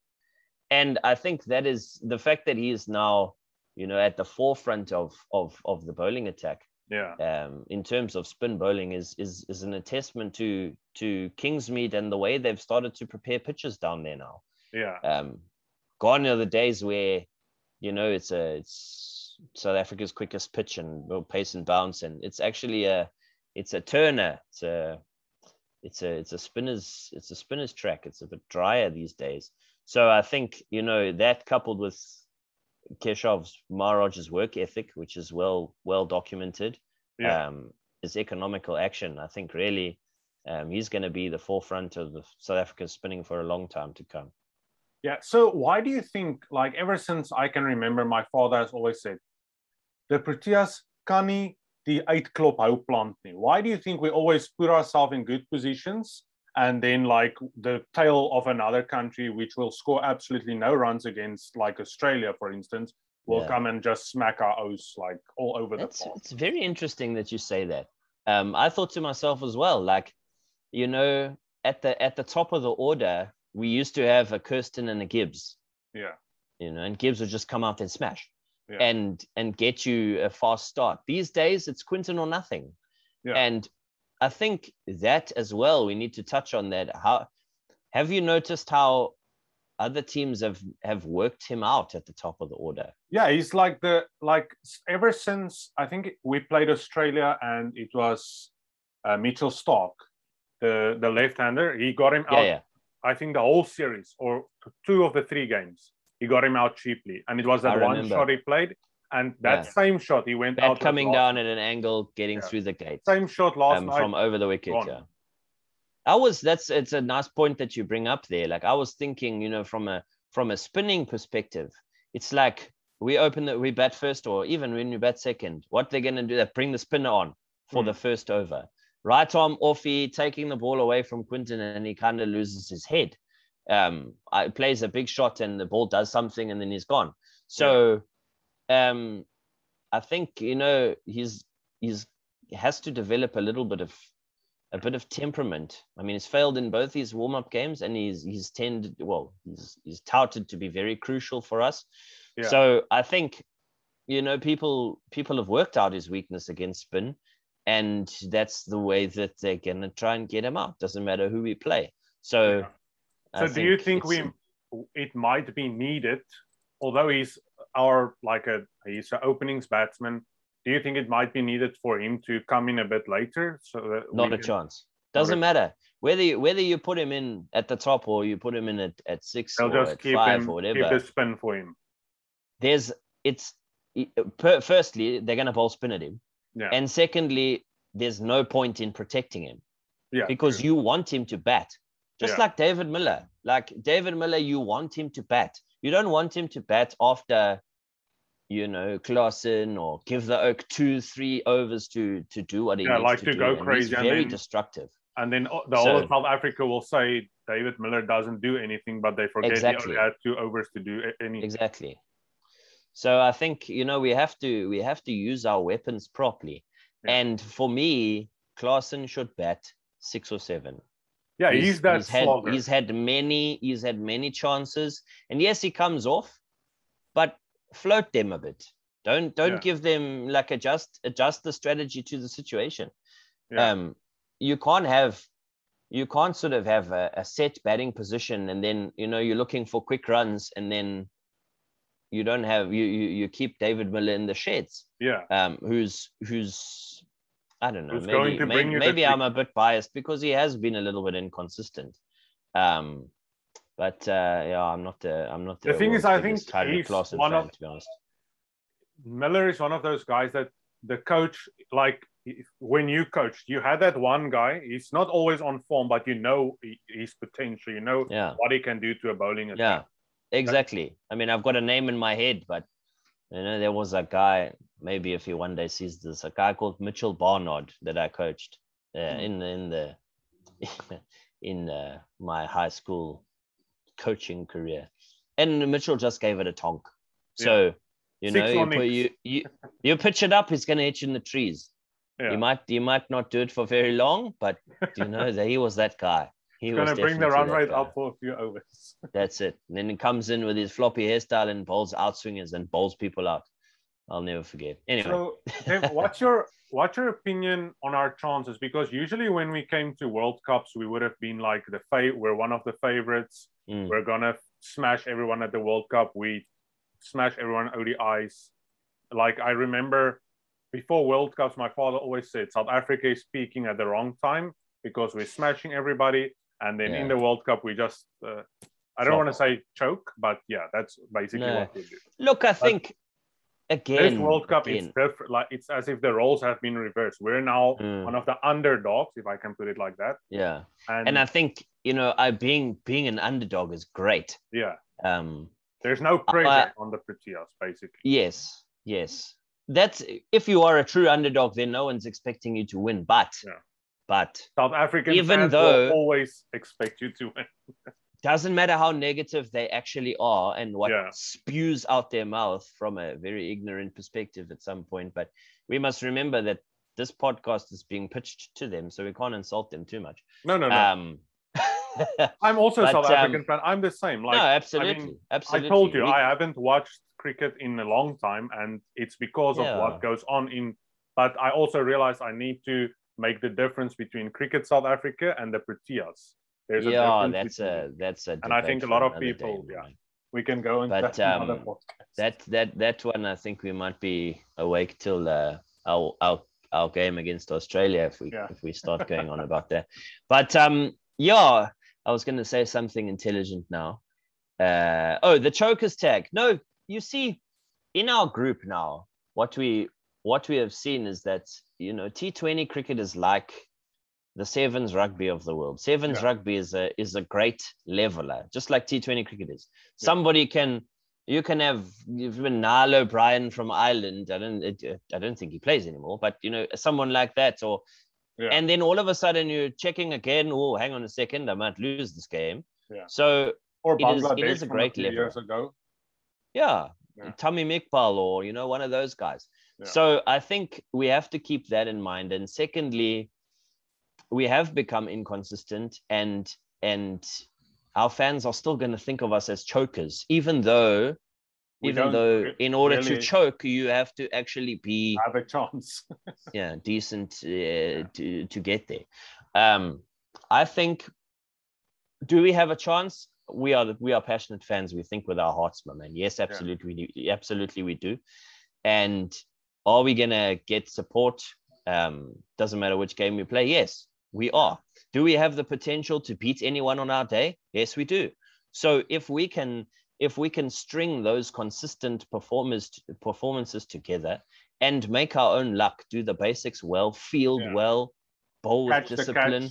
and I think that is the fact that he is now, you know, at the forefront of of of the bowling attack Yeah. um, in terms of spin bowling is is is an attestament to to Kingsmead and the way they've started to prepare pitches down there now. Yeah. Um, gone are the days where you know it's a it's South Africa's quickest pitch and well, pace and bounce, and it's actually a it's a turner. It's a it's a it's a spinner's it's a spinner's track. It's a bit drier these days. So I think you know that coupled with Keshav's Maharaj's work ethic, which is well well documented, Yeah. um, his economical action. I think really um, he's going to be the forefront of the South African spinning for a long time to come. Yeah. So why do you think, like, ever since I can remember, my father has always said, the Proteas kan nie die uitklop hou plant nie. Why do you think we always put ourselves in good positions and then like the tail of another country which will score absolutely no runs against, like Australia, for instance, will Yeah. come and just smack our O's like all over the It's, park? it's very interesting that you say that. Um, I thought to myself as well, like, you know, at the at the top of the order, we used to have a Kirsten and a Gibbs. Yeah. you know, and Gibbs would just come out and smash Yeah. and and get you a fast start. These days, it's Quinton or nothing. Yeah. And I think that as well, we need to touch on that. How have you noticed how other teams have have worked him out at the top of the order? Yeah, he's like the like ever since I think we played Australia and it was uh, Mitchell Starc, the the left-hander. He got him Yeah, out. yeah, I think the whole series or two of the three games, he got him out cheaply, and it was that one shot he played, and that Yeah. same shot he went bat out coming down at an angle, getting Yeah. through the gate. Same shot last um, night. from over the wicket. gone. Yeah. I was that's it's a nice point that you bring up there. Like I was thinking, you know, from a from a spinning perspective, it's like we open the we bat first, or even when we bat second, what they're gonna do, they bring the spinner on for Hmm. the first over. Right arm offie, taking the ball away from Quinton, and he kind of loses his head. Um, I plays a big shot and the ball does something and then he's gone. So um I think, you know, he's he's he has to develop a little bit of a bit of temperament. I mean, he's failed in both his warm-up games, and he's he's tended well, he's he's touted to be very crucial for us. Yeah. So I think, you know, people people have worked out his weakness against spin, and that's the way that they're gonna try and get him out. Doesn't matter who we play. So, Yeah. I So do you think we it might be needed, although he's our like a he's an openings batsman. Do you think it might be needed for him to come in a bit later? So that not a can- chance. Doesn't matter whether you whether you put him in at the top or you put him in at, at 6 They'll or just at keep five him or keep whatever. the spin for him. There's it's firstly they're gonna ball spin at him, Yeah. and secondly there's no point in protecting him yeah. because true. you want him to bat, just Yeah. like David Miller. Like David Miller, you want him to bat. You don't want him to bat after, you know, Klaasen or give the Oak two, three overs to to do what he Yeah, needs like to, to do. go and he's crazy and very then- destructive. and then the whole So- of South Africa will say David Miller doesn't do anything, but they forget Exactly. he only had two overs to do anything. Exactly. So I think you know we have to we have to use our weapons properly. Yeah. And for me, Klaasen should bat six or seven. Yeah, he's, that he's had slogger. he's had many he's had many chances, and yes, he comes off, but float them a bit. Don't don't Yeah. give them like adjust adjust the strategy to the situation. Yeah. Um, you can't have you can't sort of have a, a set batting position and then you know you're looking for quick runs and then you don't have you you, you keep David Miller in the sheds yeah, um, who's who's I don't know Who's maybe going to bring maybe, you maybe I'm a bit biased because he has been a little bit inconsistent. Um, but uh, yeah, I'm not the I'm not The the, thing is, I think he's one fan, of- to be honest. Miller is one of those guys that the coach like when you coached, you had that one guy. He's not always on form, but you know his potential. You know Yeah, what he can do to a bowling attack. Yeah, exactly. I mean, I've got a name in my head, but you know, there was a guy. Maybe if he one day sees this, a guy called Mitchell Barnard that I coached uh, Hmm. in the in the in uh, my high school coaching career, and Mitchell just gave it a tonk. So you Six know, you, put, you you you pitch it up, he's gonna hit you in the trees. Yeah. You might you might not do it for very long, but you know that he was that guy. He He's was going to bring the run rate guy. up for a few overs. That's it. And then he comes in with his floppy hairstyle and bowls outswingers and bowls people out. I'll never forget. Anyway, So, what's your what's your opinion on our chances? Because usually when we came to World Cups, we would have been like the fa- we're one of the favorites. mm, We're gonna smash everyone at the World Cup. We smash everyone ODIs. Like I remember before World Cups, my father always said South Africa is peaking at the wrong time because we're smashing everybody, and then in the World Cup we just uh, I don't want to say choke, but yeah, that's basically No. what we do. look, I think again, this World Cup again, it's different. Like it's as if the roles have been reversed. We're now Mm. one of the underdogs, if I can put it like that. yeah, And, and I think you know, I being being an underdog is great. yeah, Um, there's no pressure on the Proteas, basically. Yes, yes. That's if you are a true underdog, then no one's expecting you to win. But, Yeah. But South African Even fans though- will always expect you to win. doesn't matter how negative they actually are and what Yeah. spews out their mouth from a very ignorant perspective at some point. But we must remember that this podcast is being pitched to them, so we can't insult them too much. No, no, no. Um, I'm also But, South um, African fan. I'm the same. Like no, absolutely, I mean, absolutely. I told you We- I haven't watched cricket in a long time, and it's because of what goes on in. But I also realized I need to make the difference between cricket South Africa and the Proteas. There's a yeah, difference that's a that's a. And I think a lot of another day, people, yeah. man. We can go into But, that um, that that that one I think we might be awake till uh, our our our game against Australia if we Yeah. if we start going on about that. But um yeah, I was going to say something intelligent now. Uh oh, the chokers tag. No, you see, in our group now, what we what we have seen is that you know T20 cricket is like the sevens rugby of the world. Sevens Yeah. rugby is a is a great leveler, just like T20 cricket is. Yeah. Somebody can you can have even Niall O'Brien from Ireland. I don't I don't think he plays anymore, but you know someone like that, or Yeah. and then all of a sudden you're checking again. Oh, hang on a second, I might lose this game. Yeah. So or it is- it is a great level. years ago. yeah, Yeah. Tommy or you know one of those guys. Yeah. So I think we have to keep that in mind. And secondly, we have become inconsistent, and and our fans are still going to think of us as chokers, even though. We even though in order to choke you have to actually be Have a chance. yeah decent uh, to to get there um i think do we have a chance we are we are passionate fans we think with our hearts my man yes absolutely we do absolutely we do and are we gonna get support um doesn't matter which game we play yes we are do we have the potential to beat anyone on our day yes we do so if we can if we can string those consistent performers performances together and make our own luck, do the basics well, field Yeah. well, bowl with Catch discipline.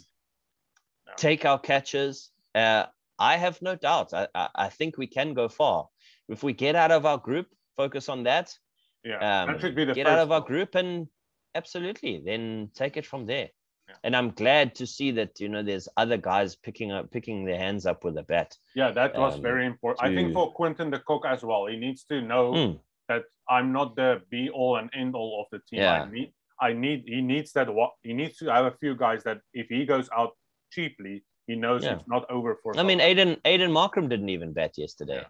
Yeah. take our catches. Uh, I have no doubt. I, I, I think we can go far if we get out of our group, focus on that. Yeah, Um, that should be the get out of our group and absolutely then take it from there. Yeah. And I'm glad to see that you know there's other guys picking up picking their hands up with a bat. Yeah, that was um, very important. I think for Quinton de Kock as well, he needs to know Mm, that I'm not the be all and end all of the team. Yeah. I need, I need, he needs that. What he needs to have a few guys that if he goes out cheaply, he knows Yeah. it's not over for. I mean, Aiden Aiden Markram didn't even bat yesterday. Yeah.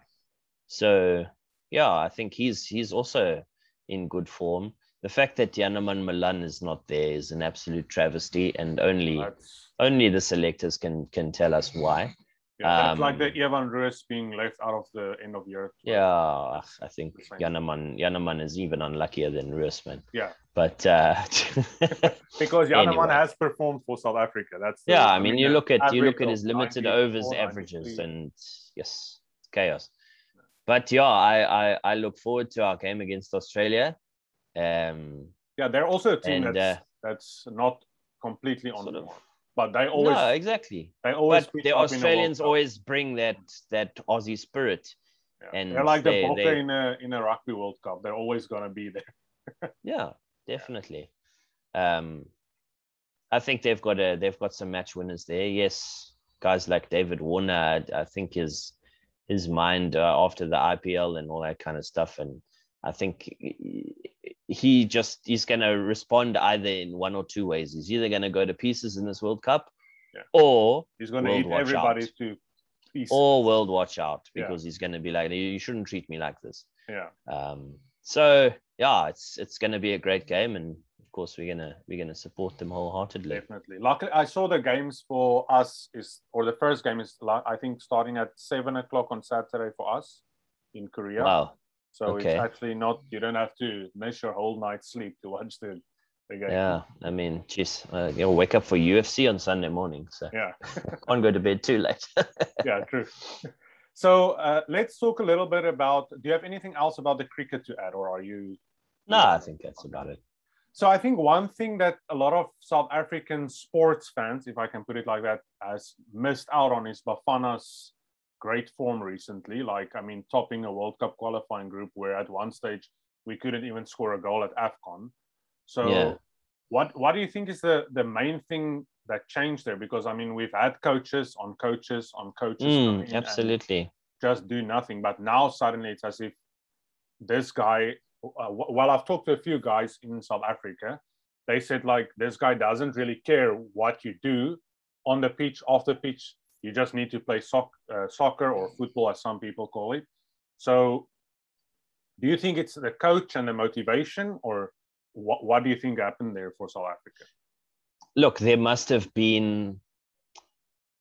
So yeah, I think he's he's also in good form. The fact that Janneman Malan is not there is an absolute travesty, and only That's, only the selectors can can tell us why. yeah, that's like Um, the Evan Roos being left out of the end of year. Yeah, I think. Janneman Janneman is even unluckier than Ruisman. Yeah. But uh, because Janneman Anyway. has performed for South Africa. That's the- yeah, I mean, you look at you look at his limited overs averages, and yes, chaos. But yeah, I, I I look forward to our game against Australia. Um, yeah, they're also a team and, that's uh, that's not completely on the mark, but they always no, exactly. they always But the in the Australians always bring that that Aussie spirit. Yeah. and they're like the they- Bokke they- in a in a rugby World Cup. They're always gonna be there. Yeah, definitely. Um, I think they've got a they've got some match winners there. Yes, guys like David Warner. I, I think his his mind uh, after the IPL and all that kind of stuff, and I think he- just he's going to respond either in one or two ways. He's either going to go to pieces in this World Cup, Yeah. or He's gonna World eat everybody out. to pieces. or world watch out Yeah. because he's going to be like, you shouldn't treat me like this. yeah, Um, so yeah, it's it's going to be a great game, and course we're gonna we're gonna support them wholeheartedly. definitely. Luckily, I saw the games for us is or the first game is like I think starting at seven o'clock on Saturday for us in Korea. Wow. So okay. it's actually not you don't have to miss your whole night's sleep to watch the, the game. Yeah, I mean, geez, uh, you'll wake up for UFC on Sunday morning, so Yeah. can't go to bed too late. yeah, true. So uh, let's talk a little bit about. Do you have anything else about the cricket to add, or are you? no, I think that's about it. So I think one thing that a lot of South African sports fans, if I can put it like that, has missed out on is Bafana's great form recently. Like, I mean, topping a World Cup qualifying group where at one stage we couldn't even score a goal at AFCON. So Yeah. what what do you think is the, the main thing that changed there? Because I mean, we've had coaches on coaches on coaches Mm, absolutely. just do nothing. But now suddenly it's as if this guy, uh, well, I've talked to a few guys in South Africa. They said like this guy doesn't really care what you do on the pitch, off the pitch. You just need to play soc- uh, soccer or football, as some people call it. So, do you think it's the coach and the motivation, or what, what do you think happened there for South Africa? Look, there must have been,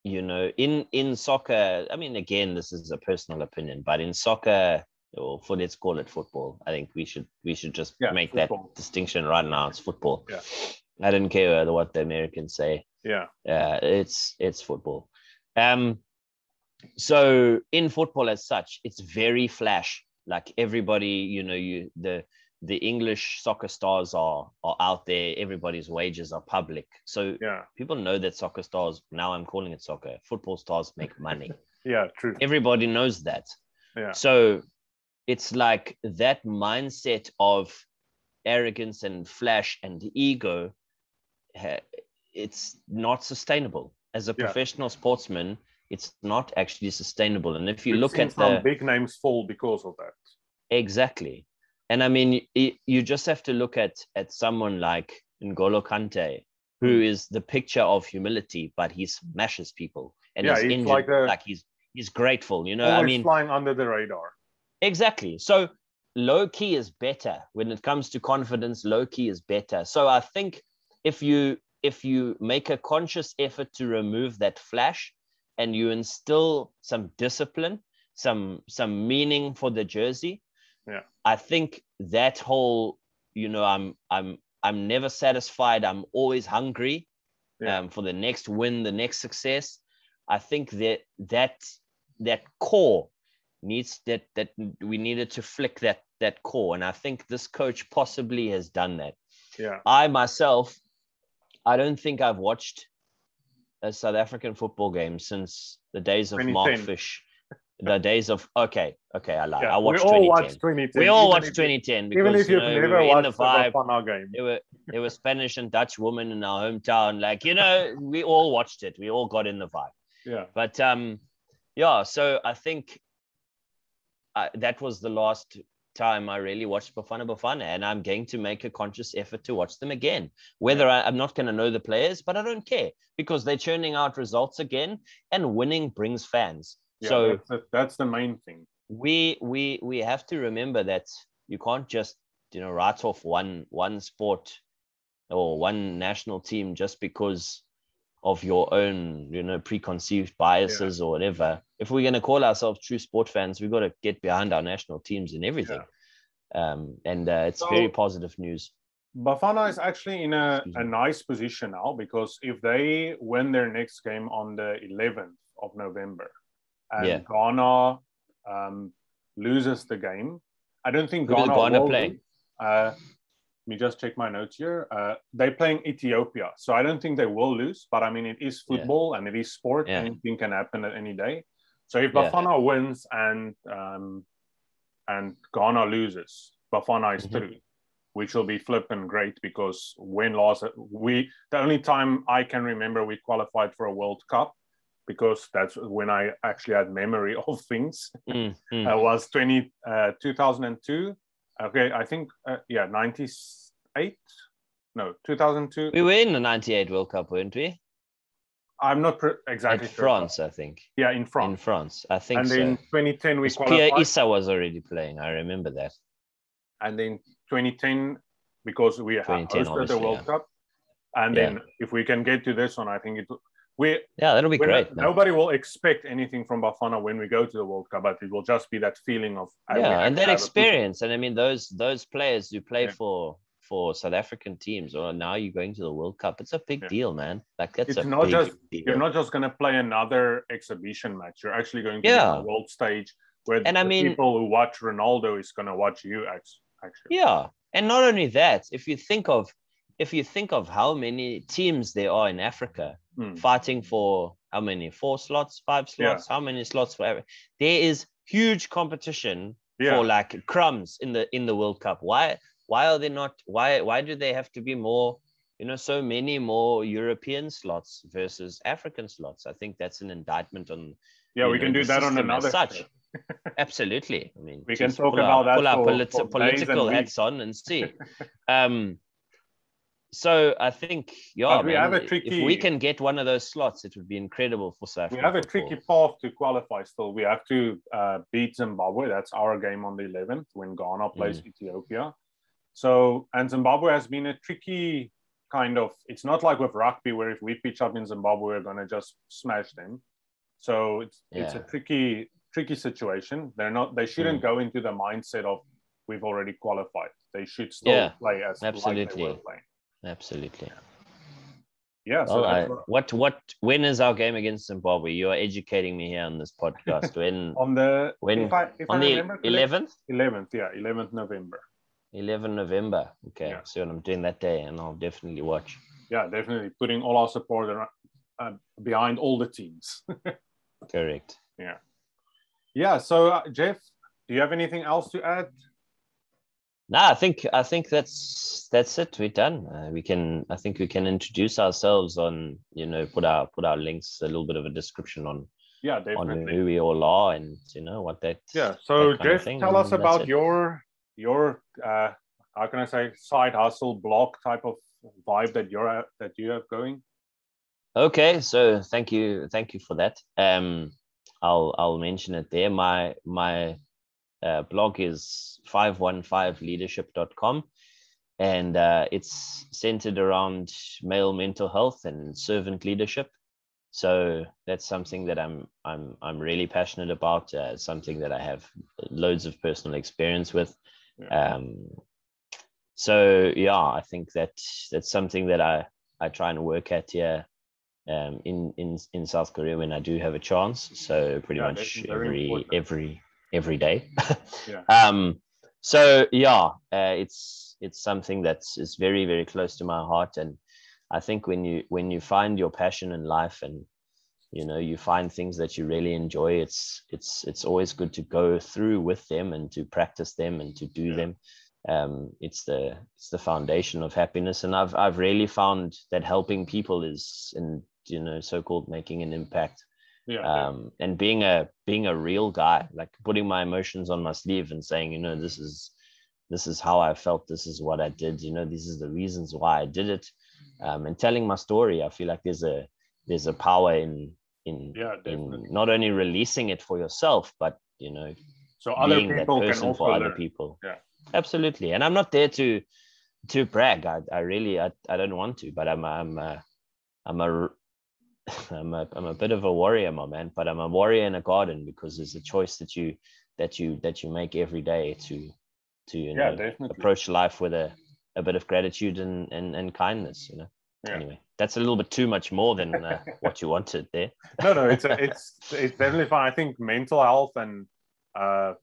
you know, in in soccer. I mean, again, this is a personal opinion, but in soccer, or for let's call it football, I think we should we should just Yeah, make football. that distinction right now. It's football. Yeah. I don't care what the Americans say. Yeah, uh, it's it's football. Um, so in football as such, it's very flash. Like everybody, you know, you the the English soccer stars are are out there. Everybody's wages are public, so yeah, people know that soccer stars. Now I'm calling it soccer. Football stars make money. yeah, true. Everybody knows that. Yeah, So it's like that mindset of arrogance and flash and ego, it's not sustainable. As a Yeah. professional sportsman, it's not actually sustainable. And if you We've look at some the big names fall because of that. exactly, and I mean, you, you just have to look at at someone like N'Golo Kante, who Hmm. the picture of humility, but he smashes people and Yeah, is he's injured like a- like he's he's grateful. You know, I mean, flying under the radar. Exactly. So low key is better when it comes to confidence. Low key is better. So I think if you if you make a conscious effort to remove that flash and you instill some discipline, some some meaning for the jersey, Yeah. I think that whole you know I'm I'm I'm never satisfied. I'm always hungry Yeah. um, for the next win, the next success. I think that that that core needs that that we needed to flick that that core, and I think this coach possibly has done that. Yeah, I myself, I don't think I've watched a South African football game since the days of Mark Fish, the days of okay, okay, I lied. yeah. I watched we all 2010. watched 2010. we all watched if- 2010 because Even if you you've know, we never were in watched the vibe. Bafana game. There were there were Spanish and Dutch women in our hometown. Like you know, we all watched it. We all got in the vibe. Yeah, But um, yeah. So I think uh, that was the last time I really watched Bafana Bafana, and I'm going to make a conscious effort to watch them again. Whether I, I'm not going to know the players, but I don't care because they're churning out results again, and winning brings fans. yeah. so that's, the, that's the main thing. we we we have to remember that you can't just you know write off one one sport or one national team just because of your own you know preconceived biases or whatever. If we're going to call ourselves true sport fans we've got to get behind our national teams and everything. Um and uh, it's very positive news. Bafana is actually in a, a nice position now because if they win their next game on the 11th of November and Yeah. Ghana um, loses the game, I don't think Who Ghana, Ghana will play? Uh, me just check my notes here. Uh, they're playing Ethiopia, so I don't think they will lose. But I mean, it is Yeah. football and it is sport. Yeah. Anything can happen at any day. So if Yeah. Bafana wins and um, and Ghana loses, Bafana is Mhm. through, which will be flipping great because when last we the only time I can remember we qualified for a World Cup because that's when I actually had memory of things Mm, mm. uh, was 20 uh, 2002 okay I think uh, yeah 98 no 2002 we were in the 98 world cup weren't we I'm not pre- at exactly sure. france i think yeah in France. in France i think and so in 2010 we Because Pierre Issa was already playing i remember that and then 2010 because we ha- 2010 hosted the World yeah. Cup and Yeah. then if we can get to this one I think it we yeah that'll be great not- nobody will expect anything from Bafana when we go to the World Cup, but it will just be that feeling of yeah and that experience and i mean those those players who play Yeah. for for south african teams or now you're going to the world cup it's a big Yeah. deal man like that's It's a not big just- deal. You're not just going to play another exhibition match. You're actually going to Yeah. the world stage where And I the mean- people who watch Ronaldo is going to watch you. Actually, yeah and not only that if you think of if you think of how many teams there are in africa Hmm. fighting for how many four slots five Yeah. slots how many slots for every there is huge competition yeah, for like crumbs in the in the World Cup. Why why are they not why why do they have to be more you know so many more European slots versus African slots? I think that's an indictment on yeah. We know, can do that on another. such. absolutely. I mean We can talk pull about our, that pull our for- polit- for political hats on and see. um so I think yeah, we man, have a tricky. if we can get one of those slots, it would be incredible for South we have a football. tricky path to qualify still. We have to uh, beat Zimbabwe. That's our game on the 11th when Ghana plays Mm. Ethiopia. So, and Zimbabwe has been a tricky kind of, it's not like with rugby where if we pitch up in Zimbabwe, we're going to just smash them. So it's, it's a tricky, tricky situation. They're not, they shouldn't Mm. go into the mindset of we've already qualified. They should still Yeah, play as like they absolutely. were playing. Absolutely. Yeah. So Well, I, what- what what when is our game against Zimbabwe? You are educating me here on this podcast. When on the, when if I, if on I the eleventh, 11th, yeah, 11th November. 11 November. Okay, Yeah. so I'm doing that day, and I'll definitely watch. Yeah, definitely putting all our support ar- uh, behind all the teams. Correct. Yeah. Yeah. So uh, Jeff, do you have anything else to add? No, I think I think that's that's it. We're done. Uh, we can. I think we can introduce ourselves on. You know, put our put our links, a little bit of a description on Yeah, on who we all are, and you know what that. Yeah. So that Jeff, tell us about your your uh, how can I say side hustle blog type of vibe that you're that you have going. Okay, so thank you, thank you for that. Um, I'll I'll mention it there. My my uh, blog is 515leadership.com and uh, it's centered around male mental health and servant leadership. So that's something that I'm I'm I'm really passionate about. Uh, something that I have loads of personal experience with. Yeah. Um, so yeah, I think that that's something that I I try and work at here um, in in in South Korea when I do have a chance. So pretty Yeah, much every important. every every day. Yeah. Um. So yeah, uh, it's it's something that's is very very close to my heart, and I think when you when you find your passion in life and you know you find things that you really enjoy it's it's it's always good to go through with them and to practice them and to do Yeah. them um it's the it's the foundation of happiness and i've i've really found that helping people is in you know so-called making an impact Yeah. um and being a being a real guy like putting my emotions on my sleeve and saying you know this is this is how i felt this is what i did you know these are the reasons why i did it. Um and telling my story i feel like there's a there's a power in in yeah, in not only releasing it for yourself but you know So other being that people can person for other people. Yeah. absolutely. And i'm not there to to brag. I, I really I, I don't want to but i'm i'm a, i'm a I'm a I'm a bit of a warrior, my man. But I'm a warrior in a garden because it's a choice that you that you that you make every day to to you Yeah, know definitely. approach life with a, a bit of gratitude and, and and kindness. You know. Yeah. Anyway, that's a little bit too much more than uh, what you wanted there. no, no, it's a, it's it's definitely fine. I think mental health and uh,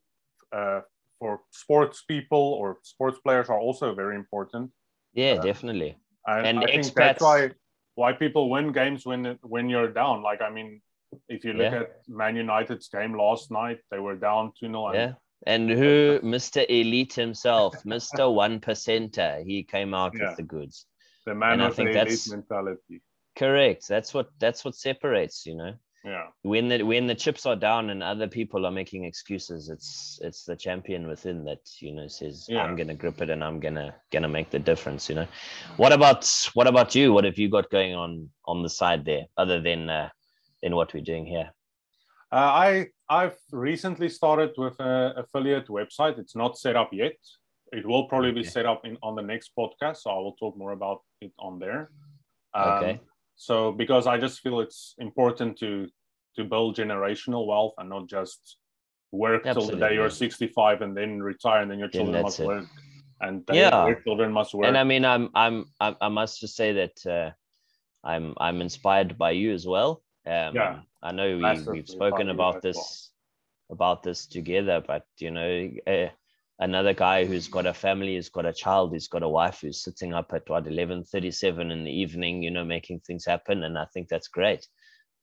uh, for sports people or sports players are also very important. Yeah, Uh, definitely. And, And I think expats- that's why why people win games when when you're down. Like I mean, if you look Yeah. at Man United's game last night, they were down 2 0. Yeah. And who, Mr. Elite himself, Mr. One Percenter, he came out Yeah. with the goods. The man And I with the think elite that's- mentality. Correct. That's what that's what separates. You know. Yeah. when the when the chips are down and other people are making excuses it's it's the champion within that you know says Yeah. i'm gonna grip it and i'm gonna gonna make the difference you know what about what about you what have you got going on on the side there other than uh than what we're doing here Uh, I I've recently started with an affiliate website. It's not set up yet. It will probably be set up in on the next podcast, so I will talk more about it on there. Um, Okay. So because I just feel it's important to to build generational wealth and not just work till the day Absolutely. you're 65 and then retire and then your children that's must it. work and Yeah. their children must work. and i mean i'm i'm i, must just say that uh i'm i'm inspired by you as well um Yeah. i know we, we've spoken about this about this together but you know uh, another guy who's got a family who's got a child who's got a wife who's sitting up at what 11:37 in the evening you know making things happen and i think that's great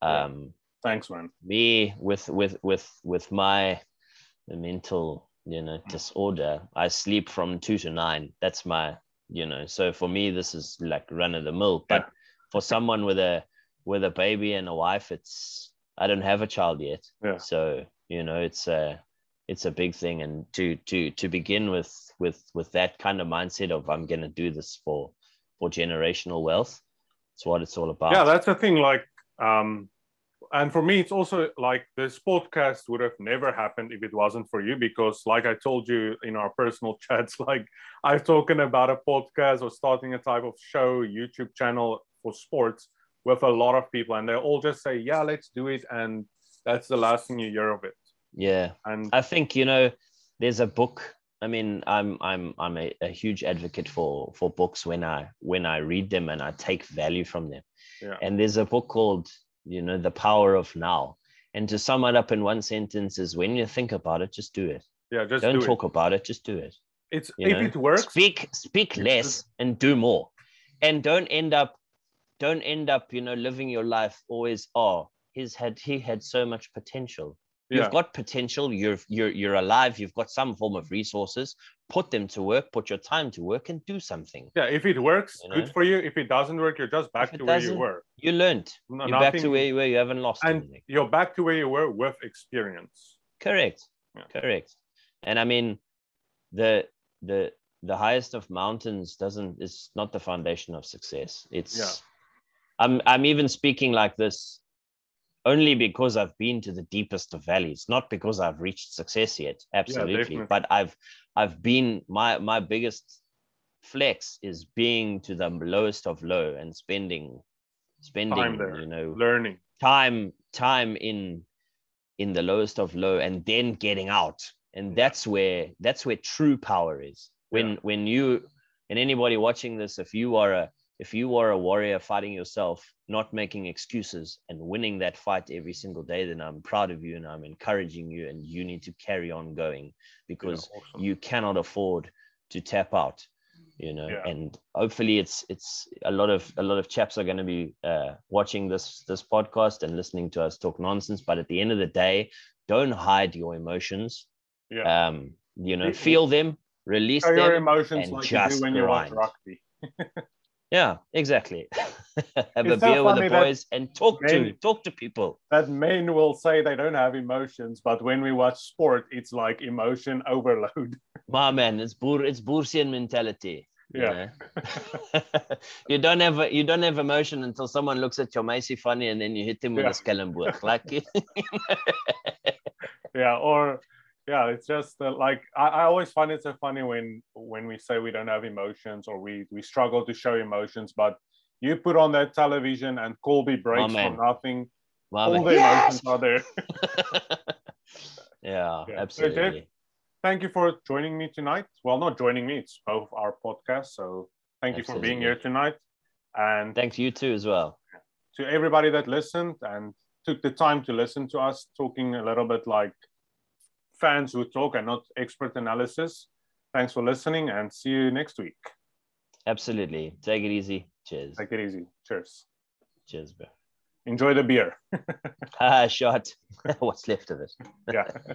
um Thanks, man. me with with with with my mental you know disorder i sleep from two to nine that's my you know so for me this is like run of the mill but Yeah. for someone with a with a baby and a wife it's i don't have a child yet Yeah. so you know it's a it's a big thing and to to to begin with with with that kind of mindset of i'm going to do this for for generational wealth. It's what it's all about. Yeah, that's the thing. Like, um, and for me, it's also like this podcast would have never happened if it wasn't for you because, like I told you in our personal chats, like I've talking about a podcast or starting a type of show, YouTube channel for sports with a lot of people, and they all just say, "Yeah, let's do it," and that's the last thing you hear of it. Yeah, and I think you know, there's a book. I mean, I'm I'm I'm a, a huge advocate for for books when I when I read them and I take value from them. Yeah. And there's a book called you know the power of now and to sum it up in one sentence is when you think about it just do it yeah just don't do talk it. about it just do it it's you if know? it works speak speak less and do more and don't end up don't end up you know living your life always oh he's had he had so much potential You've got potential. You're you're you're alive. You've got some form of resources. Put them to work. Put your time to work and do something. Yeah, if it works, you know? good for you. If it doesn't work, you're just back to where you were. You learned. No, you're nothing, back to where you were. You haven't lost and anything. You're back to where you were with experience. Correct. Yeah. Correct. And I mean, the the the highest of mountains doesn't is not the foundation of success. It's yeah. I'm I'm even speaking like this only because I've been to the deepest of valleys, not because I've reached success yet. Absolutely. Yeah, but I've I've been my my biggest flex is being to the lowest of low and spending spending you know learning time time in in the lowest of low and then getting out and that's where that's where true power is when yeah. when you and anybody watching this if you are a if you are a warrior fighting yourself, not making excuses and winning that fight every single day, then I'm proud of you and I'm encouraging you, and you need to carry on going because yeah, awesome. you cannot afford to tap out. You know, yeah. and hopefully it's it's a lot of a lot of chaps are going to be uh, watching this this podcast and listening to us talk nonsense. But at the end of the day, don't hide your emotions. Yeah. Um, you know, feel them, release them, your emotions like you do when you watch rugby. Yeah, exactly. have it's a beer with the boys and talk men, to talk to people. That men will say they don't have emotions, but when we watch sport, it's like emotion overload. My man, it's boer, it's Boersian mentality. Yeah. You, you, don't have you don't have emotion until someone looks at your Macy funny and then you hit him with yeah. a Skellenburg. Like yeah, or yeah it's just uh, like I, I, always find it so funny when when we say we don't have emotions or we we struggle to show emotions but you put on that television and Kolbe breaks oh, for nothing all the yes! emotions are there. Yeah, yeah, absolutely so Jeff, thank you for joining me tonight. Well not joining me it's both our podcast so thank you absolutely. for being here tonight. And thanks you too as well. to everybody that listened and took the time to listen to us talking a little bit like fans who talk and not expert analysis. Thanks for listening and see you next week. Absolutely. Take it easy. Cheers. Take it easy. Cheers. Cheers, bro. Enjoy the beer. ah, shot. What's left of it? yeah.